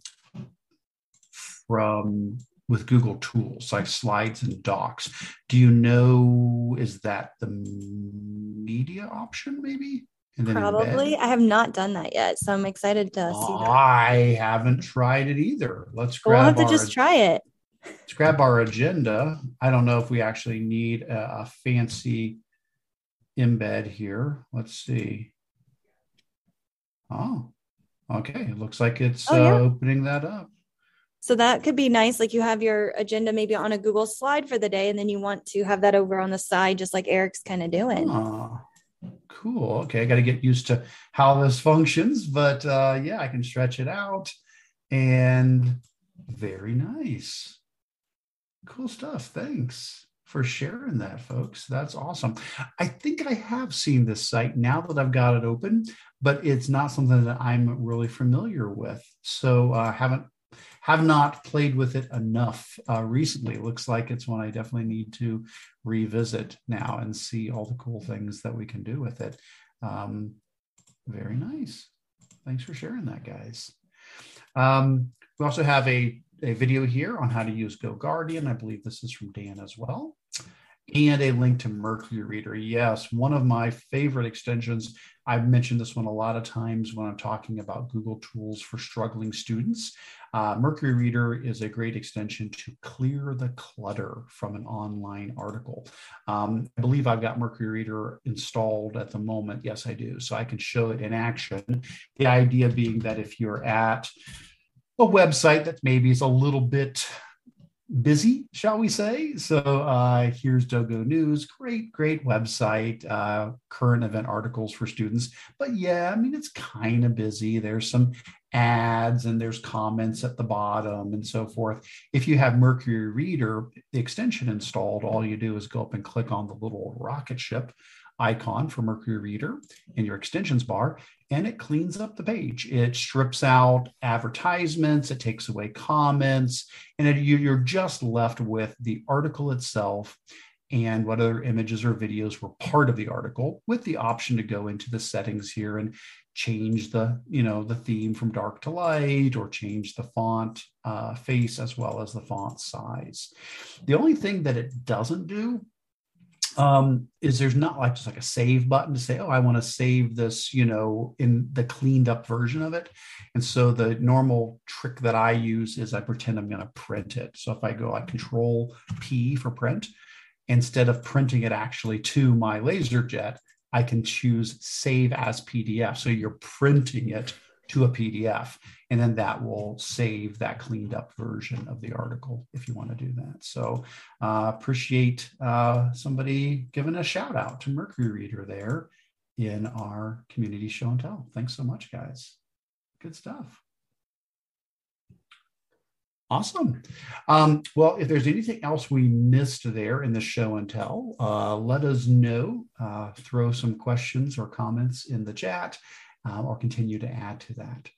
from with Google tools like slides and docs. Do you know, is that the media option maybe? Probably. Embed? I have not done that yet. So I'm excited to see that. I haven't tried it either. Let's grab We'll have to our, just try it. Let's grab our agenda. I don't know if we actually need a, a fancy embed here. Let's see. Oh, okay. It looks like it's oh, yeah. uh, opening that up. So that could be nice. Like you have your agenda maybe on a Google slide for the day, and then you want to have that over on the side, just like Eric's kind of doing. Oh, cool. Okay. I got to get used to how this functions, but uh, yeah, I can stretch it out and very nice. Cool stuff. Thanks for sharing that, folks. That's awesome. I think I have seen this site now that I've got it open, but it's not something that I'm really familiar with. So I uh, haven't have not played with it enough uh, recently. Looks like it's one I definitely need to revisit now and see all the cool things that we can do with it. Um, very nice. Thanks for sharing that, guys. Um, we also have a, a video here on how to use GoGuardian. I believe this is from Dan as well. And a link to Mercury Reader. Yes, one of my favorite extensions. I've mentioned this one a lot of times when I'm talking about Google tools for struggling students. Uh, Mercury Reader is a great extension to clear the clutter from an online article. Um, I believe I've got Mercury Reader installed at the moment. Yes, I do. So I can show it in action. The idea being that if you're at a website that maybe is a little bit busy, shall we say. So uh, here's Dogo News, great, great website, uh, current event articles for students. But yeah, I mean, it's kind of busy. There's some ads and there's comments at the bottom and so forth. If you have Mercury Reader, the extension installed, all you do is go up and click on the little rocket ship icon for Mercury Reader in your extensions bar, and it cleans up the page. It strips out advertisements, it takes away comments, and it, you're just left with the article itself and what other images or videos were part of the article with the option to go into the settings here and change the you know the theme from dark to light or change the font uh, face as well as the font size the only thing that it doesn't do um, is there's not like just like a save button to say, oh, I want to save this, you know, in the cleaned up version of it. And so the normal trick that I use is I pretend I'm going to print it. So if I go like control P for print, instead of printing it actually to my LaserJet, I can choose save as PDF. So you're printing it to a PDF, and then that will save that cleaned up version of the article if you want to do that. So uh, appreciate uh, somebody giving a shout out to Mercury Reader there in our community show and tell. Thanks so much, guys. Good stuff. Awesome. Um, well, if there's anything else we missed there in the show and tell, uh, let us know. Uh, throw some questions or comments in the chat, uh, or continue to add to that.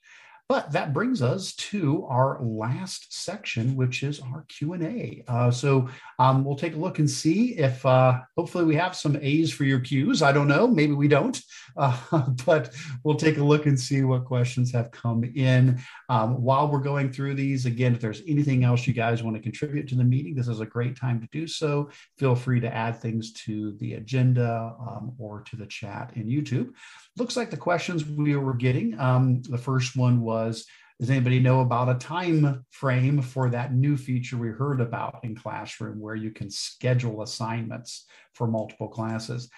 But that brings us to our last section, which is our Q and A. Uh, so um, we'll take a look and see if uh, hopefully we have some A's for your Q's. I don't know, maybe we don't, uh, but we'll take a look and see what questions have come in um, while we're going through these. Again, if there's anything else you guys want to contribute to the meeting, this is a great time to do so. Feel free to add things to the agenda um, or to the chat in YouTube. Looks like the questions we were getting. Um, the first one was was does anybody know about a time frame for that new feature we heard about in classroom where you can schedule assignments for multiple classes?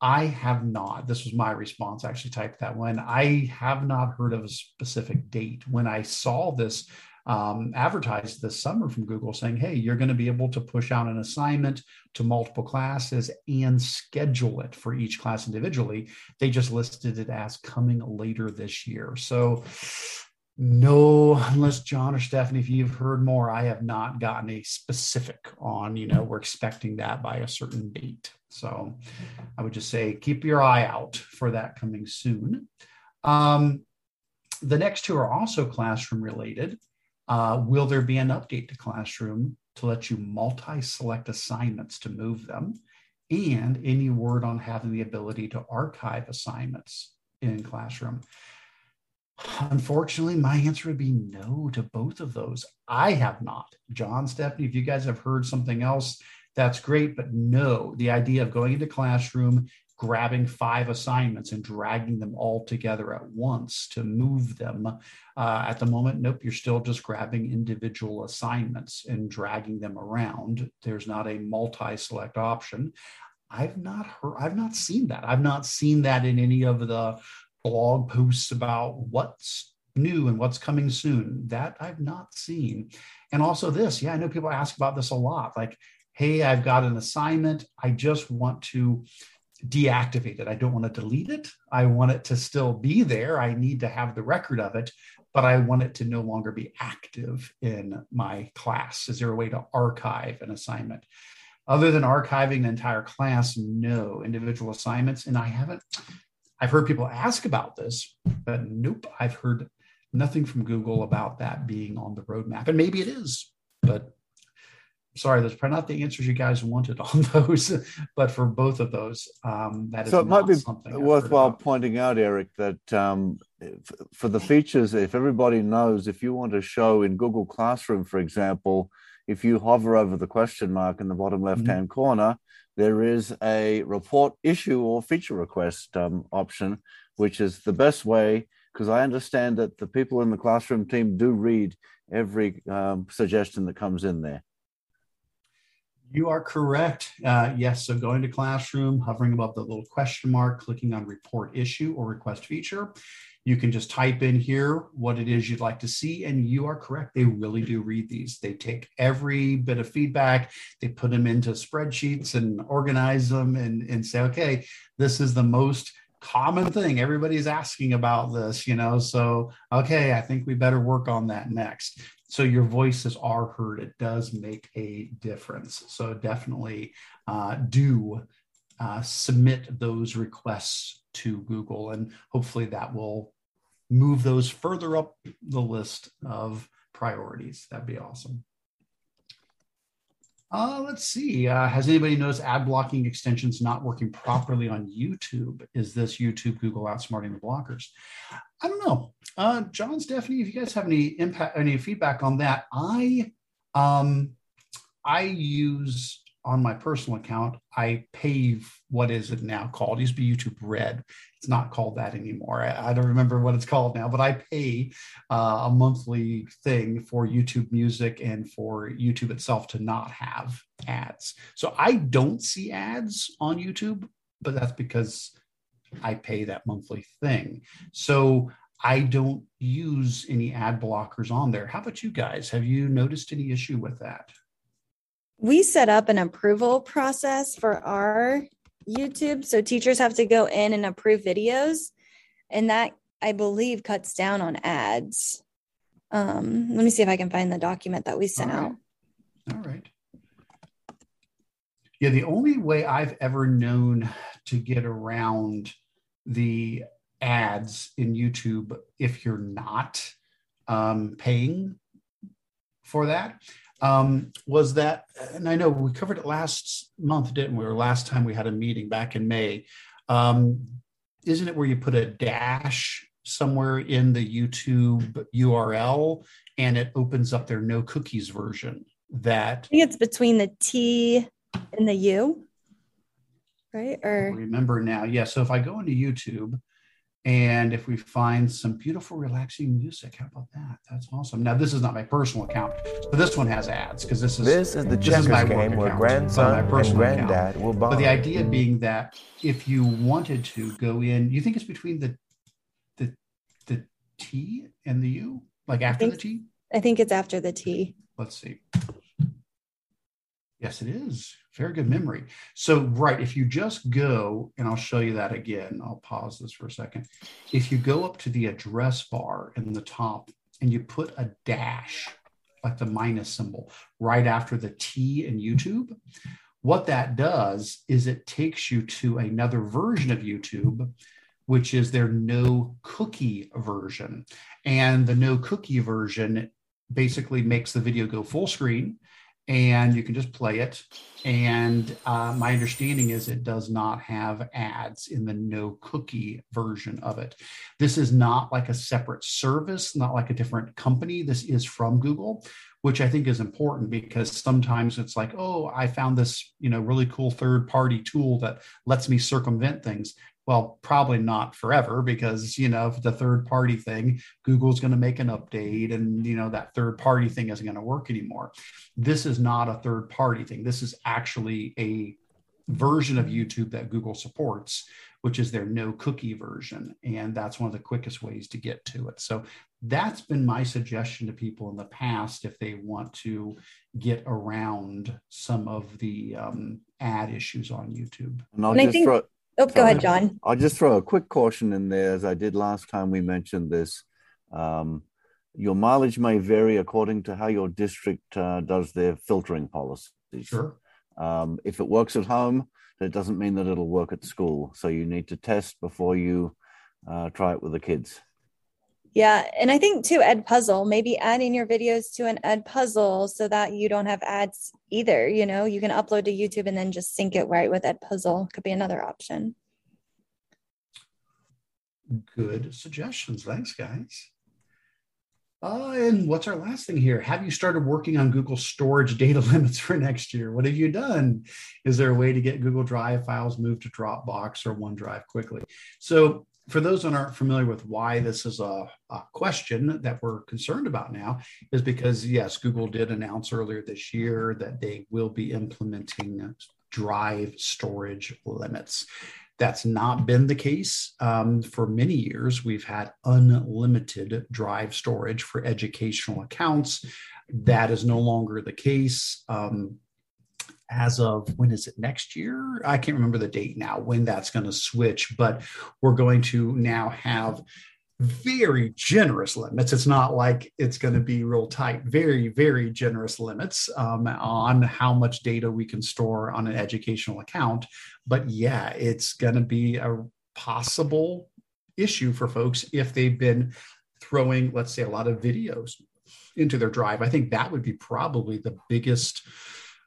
I have not. This was my response. I actually typed that one. I have not heard of a specific date. When i saw this um, advertised this summer from Google saying, hey, you're going to be able to push out an assignment to multiple classes and schedule it for each class individually. They just listed it as coming later this year. So, no, unless John or Stephanie, if you've heard more, I have not gotten a specific on, you know, we're expecting that by a certain date. So I would just say keep your eye out for that coming soon. Um, the next two are also classroom related. Uh, will there be an update to Classroom to let you multi-select assignments to move them? And any word on having the ability to archive assignments in Classroom? Unfortunately, my answer would be no to both of those. I have not. John, Stephanie, if you guys have heard something else, that's great. But no, the idea of going into Classroom grabbing five assignments and dragging them all together at once to move them. Uh, at the moment, nope, you're still just grabbing individual assignments and dragging them around. There's not a multi-select option. I've not heard, I've not seen that. I've not seen that in any of the blog posts about what's new and what's coming soon. That I've not seen. And also this, yeah, I know people ask about this a lot. Like, hey, I've got an assignment. I just want to deactivate it. I don't want to delete it. I want it to still be there. I need to have the record of it, but I want it to no longer be active in my class. Is there a way to archive an assignment? Other than archiving the entire class, no individual assignments. And I haven't, I've heard people ask about this, but nope, I've heard nothing from Google about that being on the roadmap. And maybe it is, but sorry, that's probably not the answers you guys wanted on those, but for both of those, um, that is so it might be worthwhile pointing out, Eric, that um, for the features, if everybody knows, if you want to show in Google Classroom, for example, if you hover over the question mark in the bottom left hand mm-hmm. corner, there is a report issue or feature request um, option, which is the best way because I understand that the people in the classroom team do read every um, suggestion that comes in there. You are correct. Uh, yes. So going to classroom, hovering above the little question mark, clicking on report issue or request feature. You can just type in here what it is you'd like to see, and you are correct. They really do read these. They take every bit of feedback, they put them into spreadsheets and organize them and, and say, okay, this is the most common thing. Everybody's asking about this, you know. So, okay, I think we better work on that next. So, your voices are heard. It does make a difference. So, definitely uh, do uh, submit those requests to Google, and hopefully that will move those further up the list of priorities. That'd be awesome. Uh, let's see. Uh, has anybody noticed ad blocking extensions not working properly on YouTube? Is this YouTube Google outsmarting the blockers? I don't know. Uh, John, Stephanie, if you guys have any impact, any feedback on that, I um, I use on my personal account, I pay what is it now called? It used to be YouTube Red. It's not called that anymore. I, I don't remember what it's called now, but I pay uh, a monthly thing for YouTube Music and for YouTube itself to not have ads. So I don't see ads on YouTube, but that's because I pay that monthly thing. So I don't use any ad blockers on there. How about you guys? Have you noticed any issue with that? We set up an approval process for our YouTube. So teachers have to go in and approve videos. And that, I believe, cuts down on ads. Um, let me see if I can find the document that we sent All right. out. All right. Yeah, the only way I've ever known to get around the ads in YouTube, if you're not um, paying for that, um, was that, and I know we covered it last month, didn't we? Or last time we had a meeting back in May. Um, isn't it where you put a dash somewhere in the YouTube URL and it opens up their no cookies version? That I think it's between the T and the U, right? Or remember now, yeah. So if I go into YouTube and if we find some beautiful, relaxing music, how about that? That's awesome. Now, this is not my personal account, but this one has ads because this is this is the this checkers is my game where account, grandson my and personal account. granddad will bond. But the idea being that if you wanted to go in, you think it's between the the the T and the U, like after the T. I think it's after the T. Let's see. Yes, it is. Very good memory. So, right, if you just go, and I'll show you that again, I'll pause this for a second. If you go up to the address bar in the top and you put a dash, like the minus symbol, right after the T in YouTube, what that does is it takes you to another version of YouTube, which is their no cookie version. And the no cookie version basically makes the video go full screen and you can just play it. And uh, my understanding is it does not have ads in the no cookie version of it. This is not like a separate service, not like a different company. This is from Google, which I think is important because sometimes it's like, oh, I found this, you know, really cool third party tool that lets me circumvent things well probably not forever because you know the third party thing google's going to make an update and you know that third party thing isn't going to work anymore. This is not a third party thing. This is actually a version of youtube that google supports which is their no cookie version and that's one of the quickest ways to get to it. So that's been my suggestion to people in the past if they want to get around some of the um, ad issues on youtube. And I'll And I think- throw, Oh, go Sorry. ahead, John. I'll just throw a quick caution in there, as I did last time we mentioned this. Um, your mileage may vary according to how your district uh, does their filtering policies. sure Um, if it works at home, that doesn't mean that it'll work at school. So you need to test before you uh, try it with the kids. Yeah. And I think too, Edpuzzle, maybe adding your videos to an Edpuzzle so that you don't have ads either. You know, you can upload to YouTube and then just sync it right with Edpuzzle. Could be another option. good suggestions thanks guys Uh, and what's our last thing here? Have you started working on Google storage data limits for next year? What have you done? Is there a way to get Google Drive files moved to Dropbox or OneDrive quickly? So, for those that aren't familiar with why this is a, a question that we're concerned about now, is because yes, Google did announce earlier this year that they will be implementing drive storage limits. That's not been the case um, for many years. We've had unlimited drive storage for educational accounts. That is no longer the case. Um, as of when is it next year? I can't remember the date now when that's going to switch, but we're going to now have very generous limits. It's not like it's going to be real tight, very, very generous limits um, on how much data we can store on an educational account. But yeah, it's going to be a possible issue for folks if they've been throwing, let's say, a lot of videos into their drive. I think that would be probably the biggest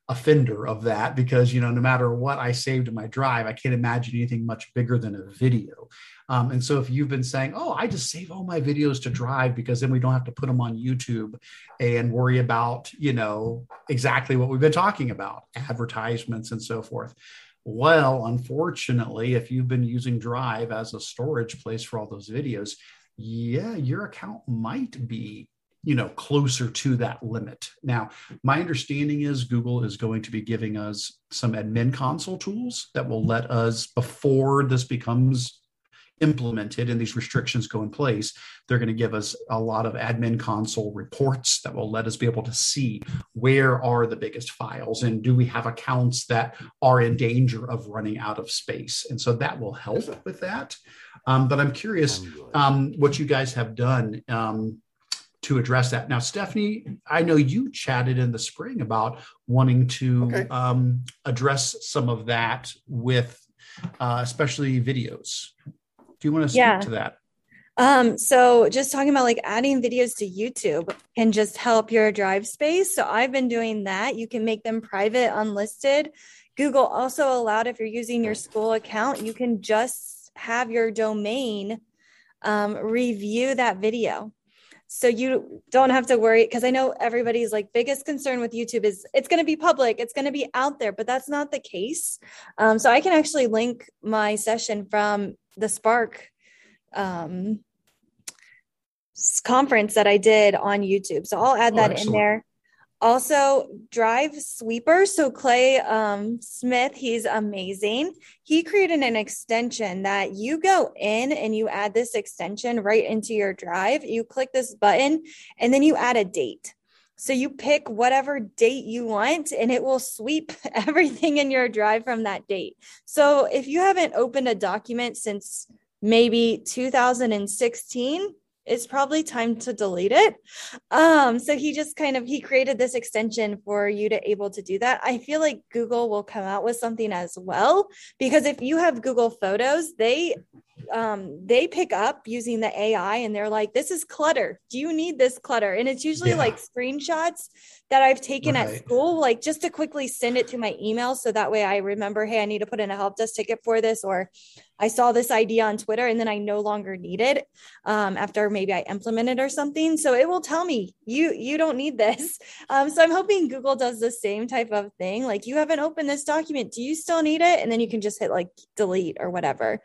offender of that because you know no matter what i saved in my drive i can't imagine anything much bigger than a video. Um, and so if you've been saying oh i just save all my videos to drive because then we don't have to put them on youtube and worry about you know exactly what we've been talking about advertisements and so forth. Well unfortunately if you've been using drive as a storage place for all those videos yeah your account might be you know closer to that limit. Now my understanding is google is going to be giving us some admin console tools that will let us before this becomes implemented and these restrictions go in place they're going to give us a lot of admin console reports that will let us be able to see where are the biggest files and do we have accounts that are in danger of running out of space? And so that will help with that. Um, but i'm curious um, what you guys have done um, to address that. Now, Stephanie, I know you chatted in the spring about wanting to okay. um, address some of that with uh, especially videos. Do you want to speak yeah. to that? Um, so just talking about like adding videos to YouTube can just help your drive space. So I've been doing that. You can make them private, unlisted. Google also allowed if you're using your school account, you can just have your domain um, review that video so you don't have to worry because i know everybody's like biggest concern with youtube is it's going to be public it's going to be out there but that's not the case. Um, so i can actually link my session from the spark um, conference that i did on youtube. So i'll add oh, that in there also drive sweeper. So clay um, smith he's amazing. He created an extension that you go in and you add this extension right into your drive. You click this button and then you add a date. So you pick whatever date you want and it will sweep everything in your drive from that date. So if you haven't opened a document since maybe 2016 it's probably time to delete it. Um, so he just kind of he created this extension for you to able to do that. I feel like Google will come out with something as well because if you have Google Photos, they um, they pick up using the AI and they're like, this is clutter. Do you need this clutter? And it's usually yeah. like screenshots that I've taken right. at school, like just to quickly send it to my email. So that way I remember, hey, I need to put in a help desk ticket for this, or I saw this idea on Twitter and then I no longer need it um, after maybe I implemented or something. So it will tell me you you don't need this. Um, so I'm hoping Google does the same type of thing. Like you haven't opened this document, do you still need it? And then you can just hit like delete or whatever.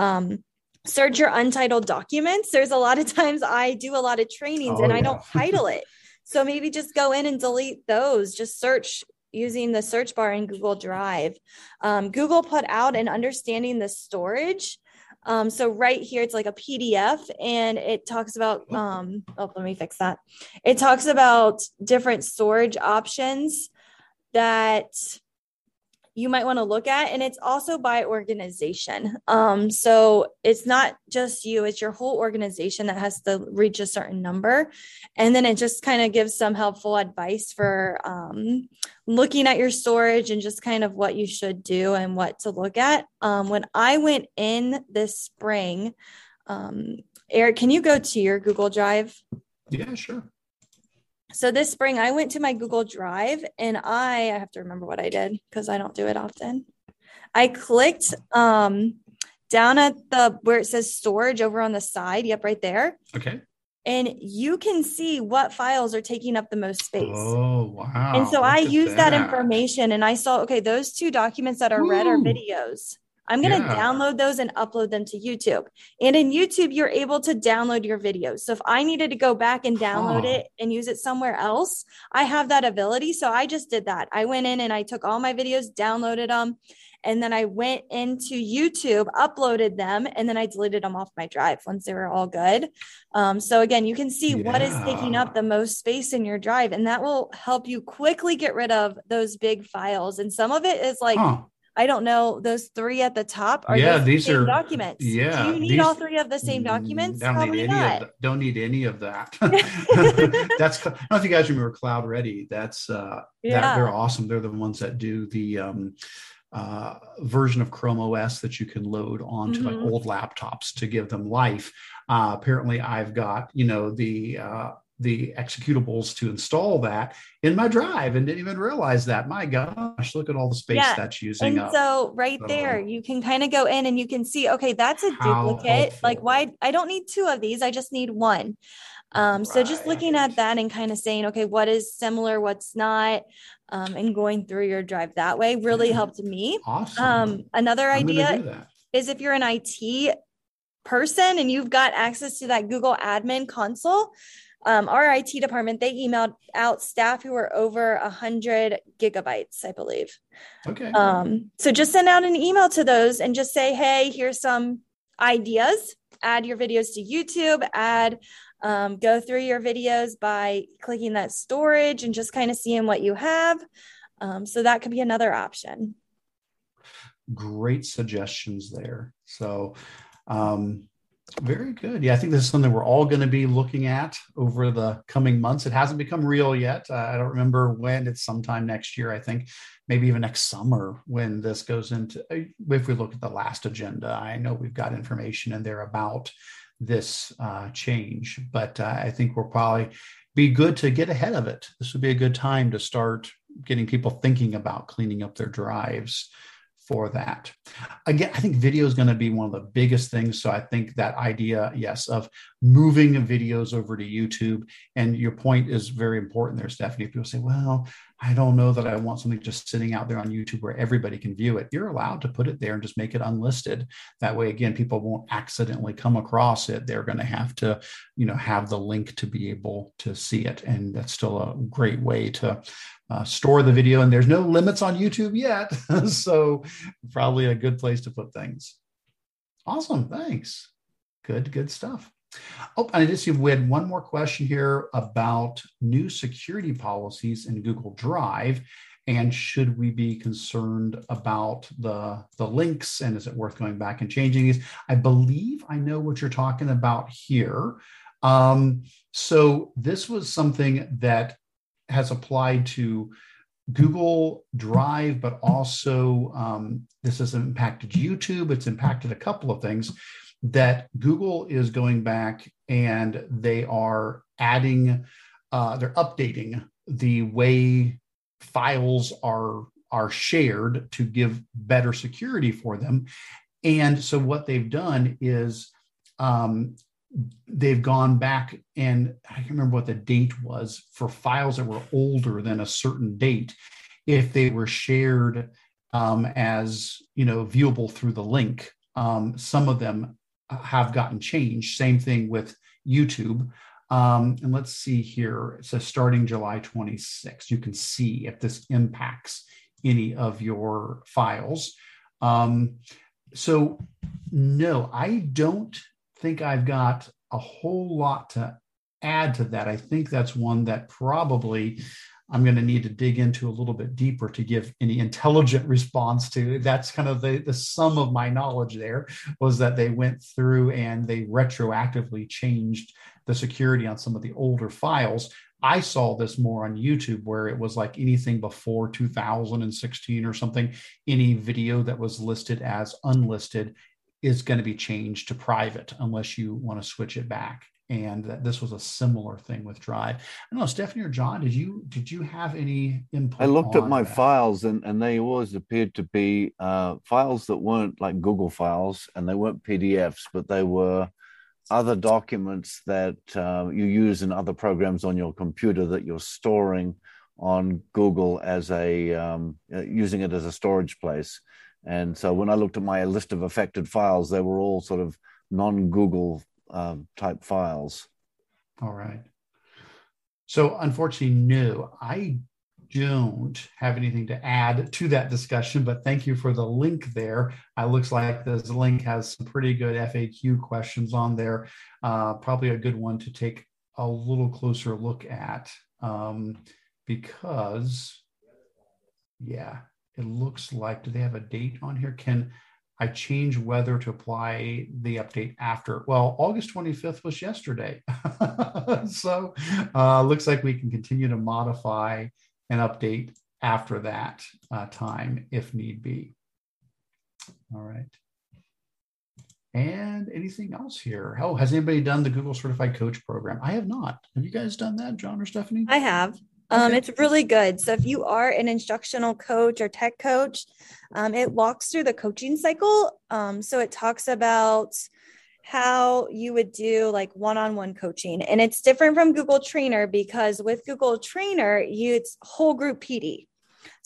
Um, search your untitled documents. There's a lot of times I do a lot of trainings oh, and I don't title it. So maybe just go in and delete those. Just search using the search bar in Google Drive. Um, Google put out an understanding the storage. Um, so right here, it's like a PDF and it talks about, um, oh, let me fix that. It talks about different storage options that you might want to look at and it's also by organization. Um, so it's not just you it's your whole organization that has to reach a certain number. And then it just kind of gives some helpful advice for um, looking at your storage and just kind of what you should do and what to look at. Um, when i went in this spring um, eric can you go to your google drive? Yeah sure so this spring I went to my Google Drive and I, I have to remember what I did because I don't do it often. I clicked um, down at the where it says storage over on the side. Yep, right there. Okay. and you can see what files are taking up the most space. Oh, wow. And so I use that. that. information and I saw, okay, those two documents that are Ooh. read are videos. I'm going to yeah. download those and upload them to YouTube. And in YouTube, you're able to download your videos. So if I needed to go back and download huh. it and use it somewhere else, I have that ability. So I just did that. I went in and I took all my videos, downloaded them, and then I went into YouTube, uploaded them, and then I deleted them off my drive once they were all good. Um, so again, you can see yeah. what is taking up the most space in your drive, and that will help you quickly get rid of those big files. And some of it is like huh. I don't know. Those three at the top are yeah, these the are documents. Yeah, do you need these, all three of the same documents? Don't Probably need any not. of the, don't need any of that. That's I don't know if you guys remember CloudReady. That's uh, yeah. That, they're awesome. They're the ones that do the um, uh, version of Chrome OS that you can load onto mm-hmm. like old laptops to give them life. Uh, apparently, I've got you know the uh, the executables to install that in my drive and didn't even realize that. My gosh, look at all the space yeah. that's using and up. So right so, there, you can kind of go in and you can see, okay, that's a duplicate. Helpful. Like why I don't need two of these, I just need one. Um, right. So just looking at that and kind of saying, okay, what is similar, what's not, um, and going through your drive that way really yeah. helped me. Awesome. Um, another I'm idea is if you're an IT person and you've got access to that Google admin console, um, our IT department, they emailed out staff who were over a hundred gigabytes, I believe. Okay. Um, so just send out an email to those and just say, hey, here's some ideas. Add your videos to YouTube, add um, go through your videos by clicking that storage and just kind of seeing what you have. Um, so that could be another option. Great suggestions there. So, um, very good. Yeah, I think this is something we're all going to be looking at over the coming months. It hasn't become real yet. Uh, I don't remember when. It's sometime next year, I think, maybe even next summer when this goes into. Uh, if we look at the last agenda, I know we've got information in there about this uh, change, but uh, I think we'll probably be good to get ahead of it. This would be a good time to start getting people thinking about cleaning up their drives for that. Again, I think video is going to be one of the biggest things. So I think that idea, yes, of moving videos over to YouTube. And your point is very important there, Stephanie. People say, well, I don't know that I want something just sitting out there on YouTube where everybody can view it. You're allowed to put it there and just make it unlisted. That way, again, people won't accidentally come across it. They're going to have to, you know, have the link to be able to see it. And that's still a great way to uh, store the video. And there's no limits on YouTube yet. so, probably a good place to put things. Awesome. Thanks. Good, good stuff. Oh, and I just see we had one more question here about new security policies in Google Drive. And should we be concerned about the, the links and is it worth going back and changing these? I believe I know what you're talking about here. Um, so this was something that has applied to Google Drive, but also um, this has impacted YouTube. It's impacted a couple of things that Google is going back and they are adding, uh, they're updating the way files are are shared to give better security for them. And so what they've done is um, they've gone back and I can't remember what the date was for files that were older than a certain date. If they were shared um, as you know viewable through the link, um, some of them have gotten changed. Same thing with YouTube. Um, and let's see here. It says starting July 26. You can see if this impacts any of your files. Um, so, no, I don't think I've got a whole lot to add to that. I think that's one that probably I'm going to need to dig into a little bit deeper to give any intelligent response to. That's kind of the, the sum of my knowledge there was that they went through and they retroactively changed the security on some of the older files. I saw this more on YouTube where it was like anything before 2016 or something, any video that was listed as unlisted is going to be changed to private unless you want to switch it back and that this was a similar thing with drive i don't know stephanie or john did you did you have any input i looked at my that? files and and they always appeared to be uh, files that weren't like google files and they weren't pdfs but they were other documents that uh, you use in other programs on your computer that you're storing on Google as a um, uh, using it as a storage place. And so when I looked at my list of affected files, they were all sort of non-Google uh, type files. All right. So unfortunately, no, I don't have anything to add to that discussion, but thank you for the link there. It looks like this link has some pretty good FAQ questions on there. Uh, probably a good one to take a little closer look at um, because, yeah, it looks like, do they have a date on here? Can I change whether to apply the update after? Well, August 25th was yesterday. so uh, looks like we can continue to modify an update after that uh, time if need be. All right. And anything else here? Oh, has anybody done the Google Certified Coach program? I have not. Have you guys done that, John or Stephanie? I have. Um, okay. It's really good. So if you are an instructional coach or tech coach, um, it walks through the coaching cycle. Um, so it talks about how you would do like one-on-one coaching and it's different from google trainer because with google trainer you it's whole group pd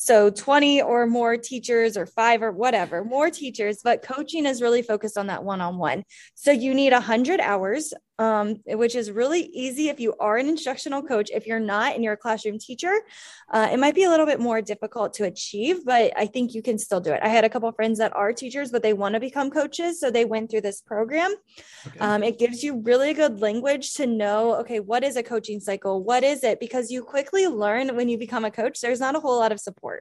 so 20 or more teachers or five or whatever, more teachers, but coaching is really focused on that one on one. So you need 100 hours, um, which is really easy if you are an instructional coach. If you're not and you're a classroom teacher, uh, it might be a little bit more difficult to achieve, but I think you can still do it. I had a couple friends that are teachers, but they want to become coaches. So they went through this program. Okay. Um, it gives you really good language to know, okay, what is a coaching cycle? What is it? Because you quickly learn when you become a coach, there's not a whole lot of support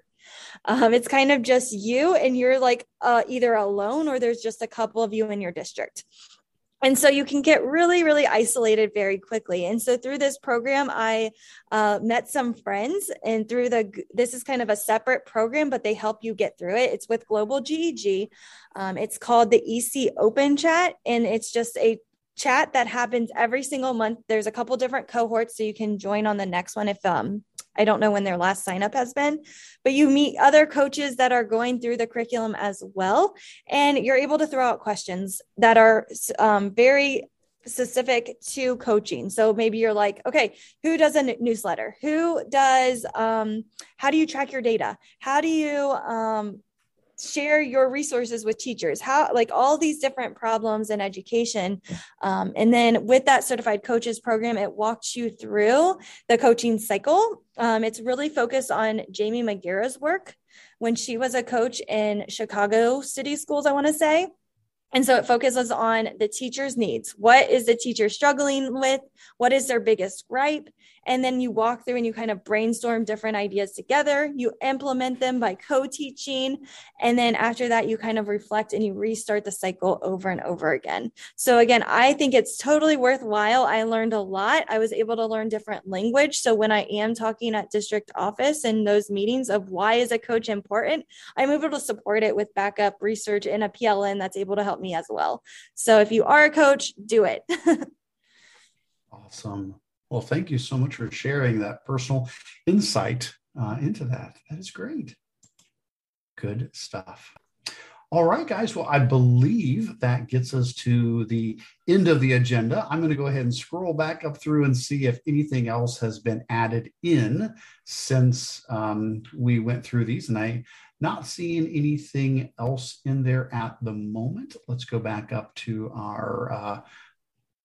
Um, it's kind of just you, and you're like uh, either alone or there's just a couple of you in your district. And so you can get really, really isolated very quickly. And so through this program, I uh, met some friends, and through the this is kind of a separate program, but they help you get through it. It's with Global GEG. Um, it's called the EC Open Chat, and it's just a chat that happens every single month. There's a couple different cohorts, so you can join on the next one if um I don't know when their last sign up has been, but you meet other coaches that are going through the curriculum as well. And you're able to throw out questions that are um, very specific to coaching. So maybe you're like, okay, who does a newsletter? Who does, um, how do you track your data? How do you, um, share your resources with teachers how like all these different problems in education um, and then with that certified coaches program it walks you through the coaching cycle um, it's really focused on jamie mcgarra's work when she was a coach in chicago city schools i want to say and so it focuses on the teacher's needs. What is the teacher struggling with? What is their biggest gripe? And then you walk through and you kind of brainstorm different ideas together. You implement them by co teaching. And then after that, you kind of reflect and you restart the cycle over and over again. So, again, I think it's totally worthwhile. I learned a lot. I was able to learn different language. So, when I am talking at district office and those meetings of why is a coach important, I'm able to support it with backup research and a PLN that's able to help me as well. So if you are a coach, do it. awesome. Well, thank you so much for sharing that personal insight uh, into that. That is great. Good stuff. All right, guys. Well, I believe that gets us to the end of the agenda. I'm going to go ahead and scroll back up through and see if anything else has been added in since um, we went through these. And I not seeing anything else in there at the moment. Let's go back up to our uh,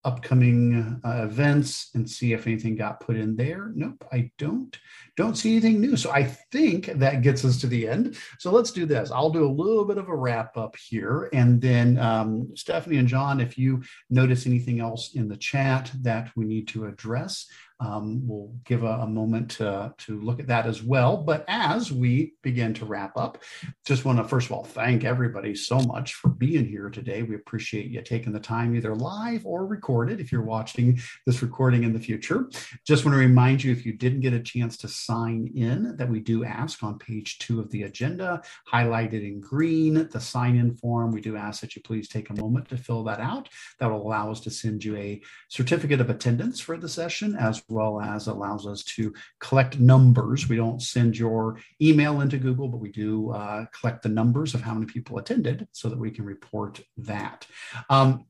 upcoming uh, events and see if anything got put in there. Nope, I don't. Don't see anything new. So I think that gets us to the end. So let's do this. I'll do a little bit of a wrap up here. And then um, Stephanie and John, if you notice anything else in the chat that we need to address, um, we'll give a, a, moment to, to look at that as well. But as we begin to wrap up, just want to first of all thank everybody so much for being here today. We appreciate you taking the time, either live or recorded, if you're watching this recording in the future. Just want to remind you if you didn't get a chance to sign in, that we do ask on page two of the agenda, highlighted in green, the sign in form. We do ask that you please take a moment to fill that out. That will allow us to send you a certificate of attendance for the session as well as allows us to collect numbers. We don't send your email into Google, but we do uh, collect the numbers of how many people attended so that we can report that. Um,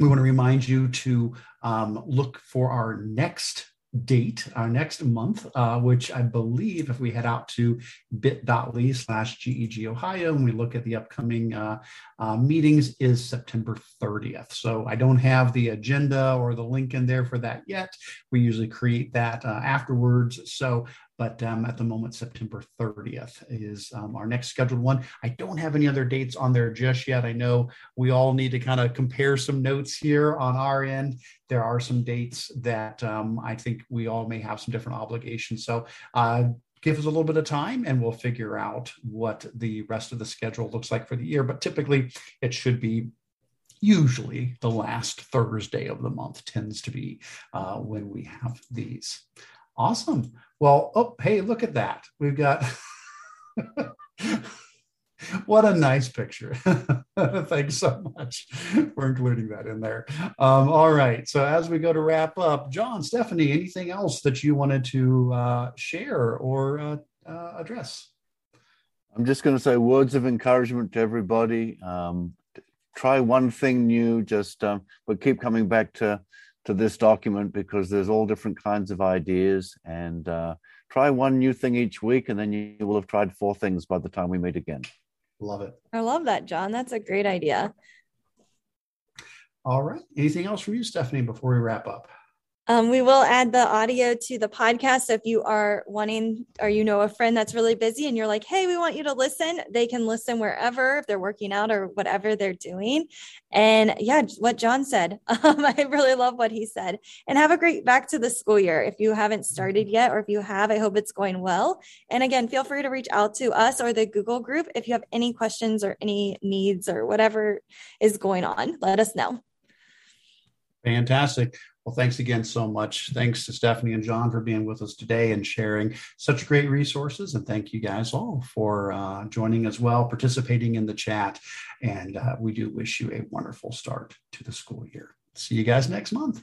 we want to remind you to um, look for our next date, our next month, uh, which I believe if we head out to bit.ly slash GEG Ohio and we look at the upcoming uh, uh, meetings is September 30th. So I don't have the agenda or the link in there for that yet. We usually create that uh, afterwards. So but um, at the moment, September 30th is um, our next scheduled one. I don't have any other dates on there just yet. I know we all need to kind of compare some notes here on our end. There are some dates that um, I think we all may have some different obligations. So uh, give us a little bit of time and we'll figure out what the rest of the schedule looks like for the year. But typically, it should be usually the last Thursday of the month tends to be uh, when we have these. Awesome. Well, oh, hey, look at that. We've got what a nice picture. Thanks so much for including that in there. Um, all right. So, as we go to wrap up, John, Stephanie, anything else that you wanted to uh, share or uh, uh, address? I'm just going to say words of encouragement to everybody. Um, try one thing new, just um, but keep coming back to to this document because there's all different kinds of ideas and uh, try one new thing each week and then you will have tried four things by the time we meet again. Love it. I love that john. That's a great idea. All right. Anything else from you stephanie before we wrap up um, we will add the audio to the podcast. So if you are wanting, or you know a friend that's really busy and you're like, hey, we want you to listen, they can listen wherever, if they're working out or whatever they're doing. And yeah, what John said, um, I really love what he said. And have a great back to the school year. If you haven't started yet, or if you have, I hope it's going well. And again, feel free to reach out to us or the Google group if you have any questions or any needs or whatever is going on. Let us know. Fantastic. Well, thanks again so much. Thanks to Stephanie and John for being with us today and sharing such great resources. And thank you guys all for uh, joining as well, participating in the chat. And uh, we do wish you a wonderful start to the school year. See you guys next month.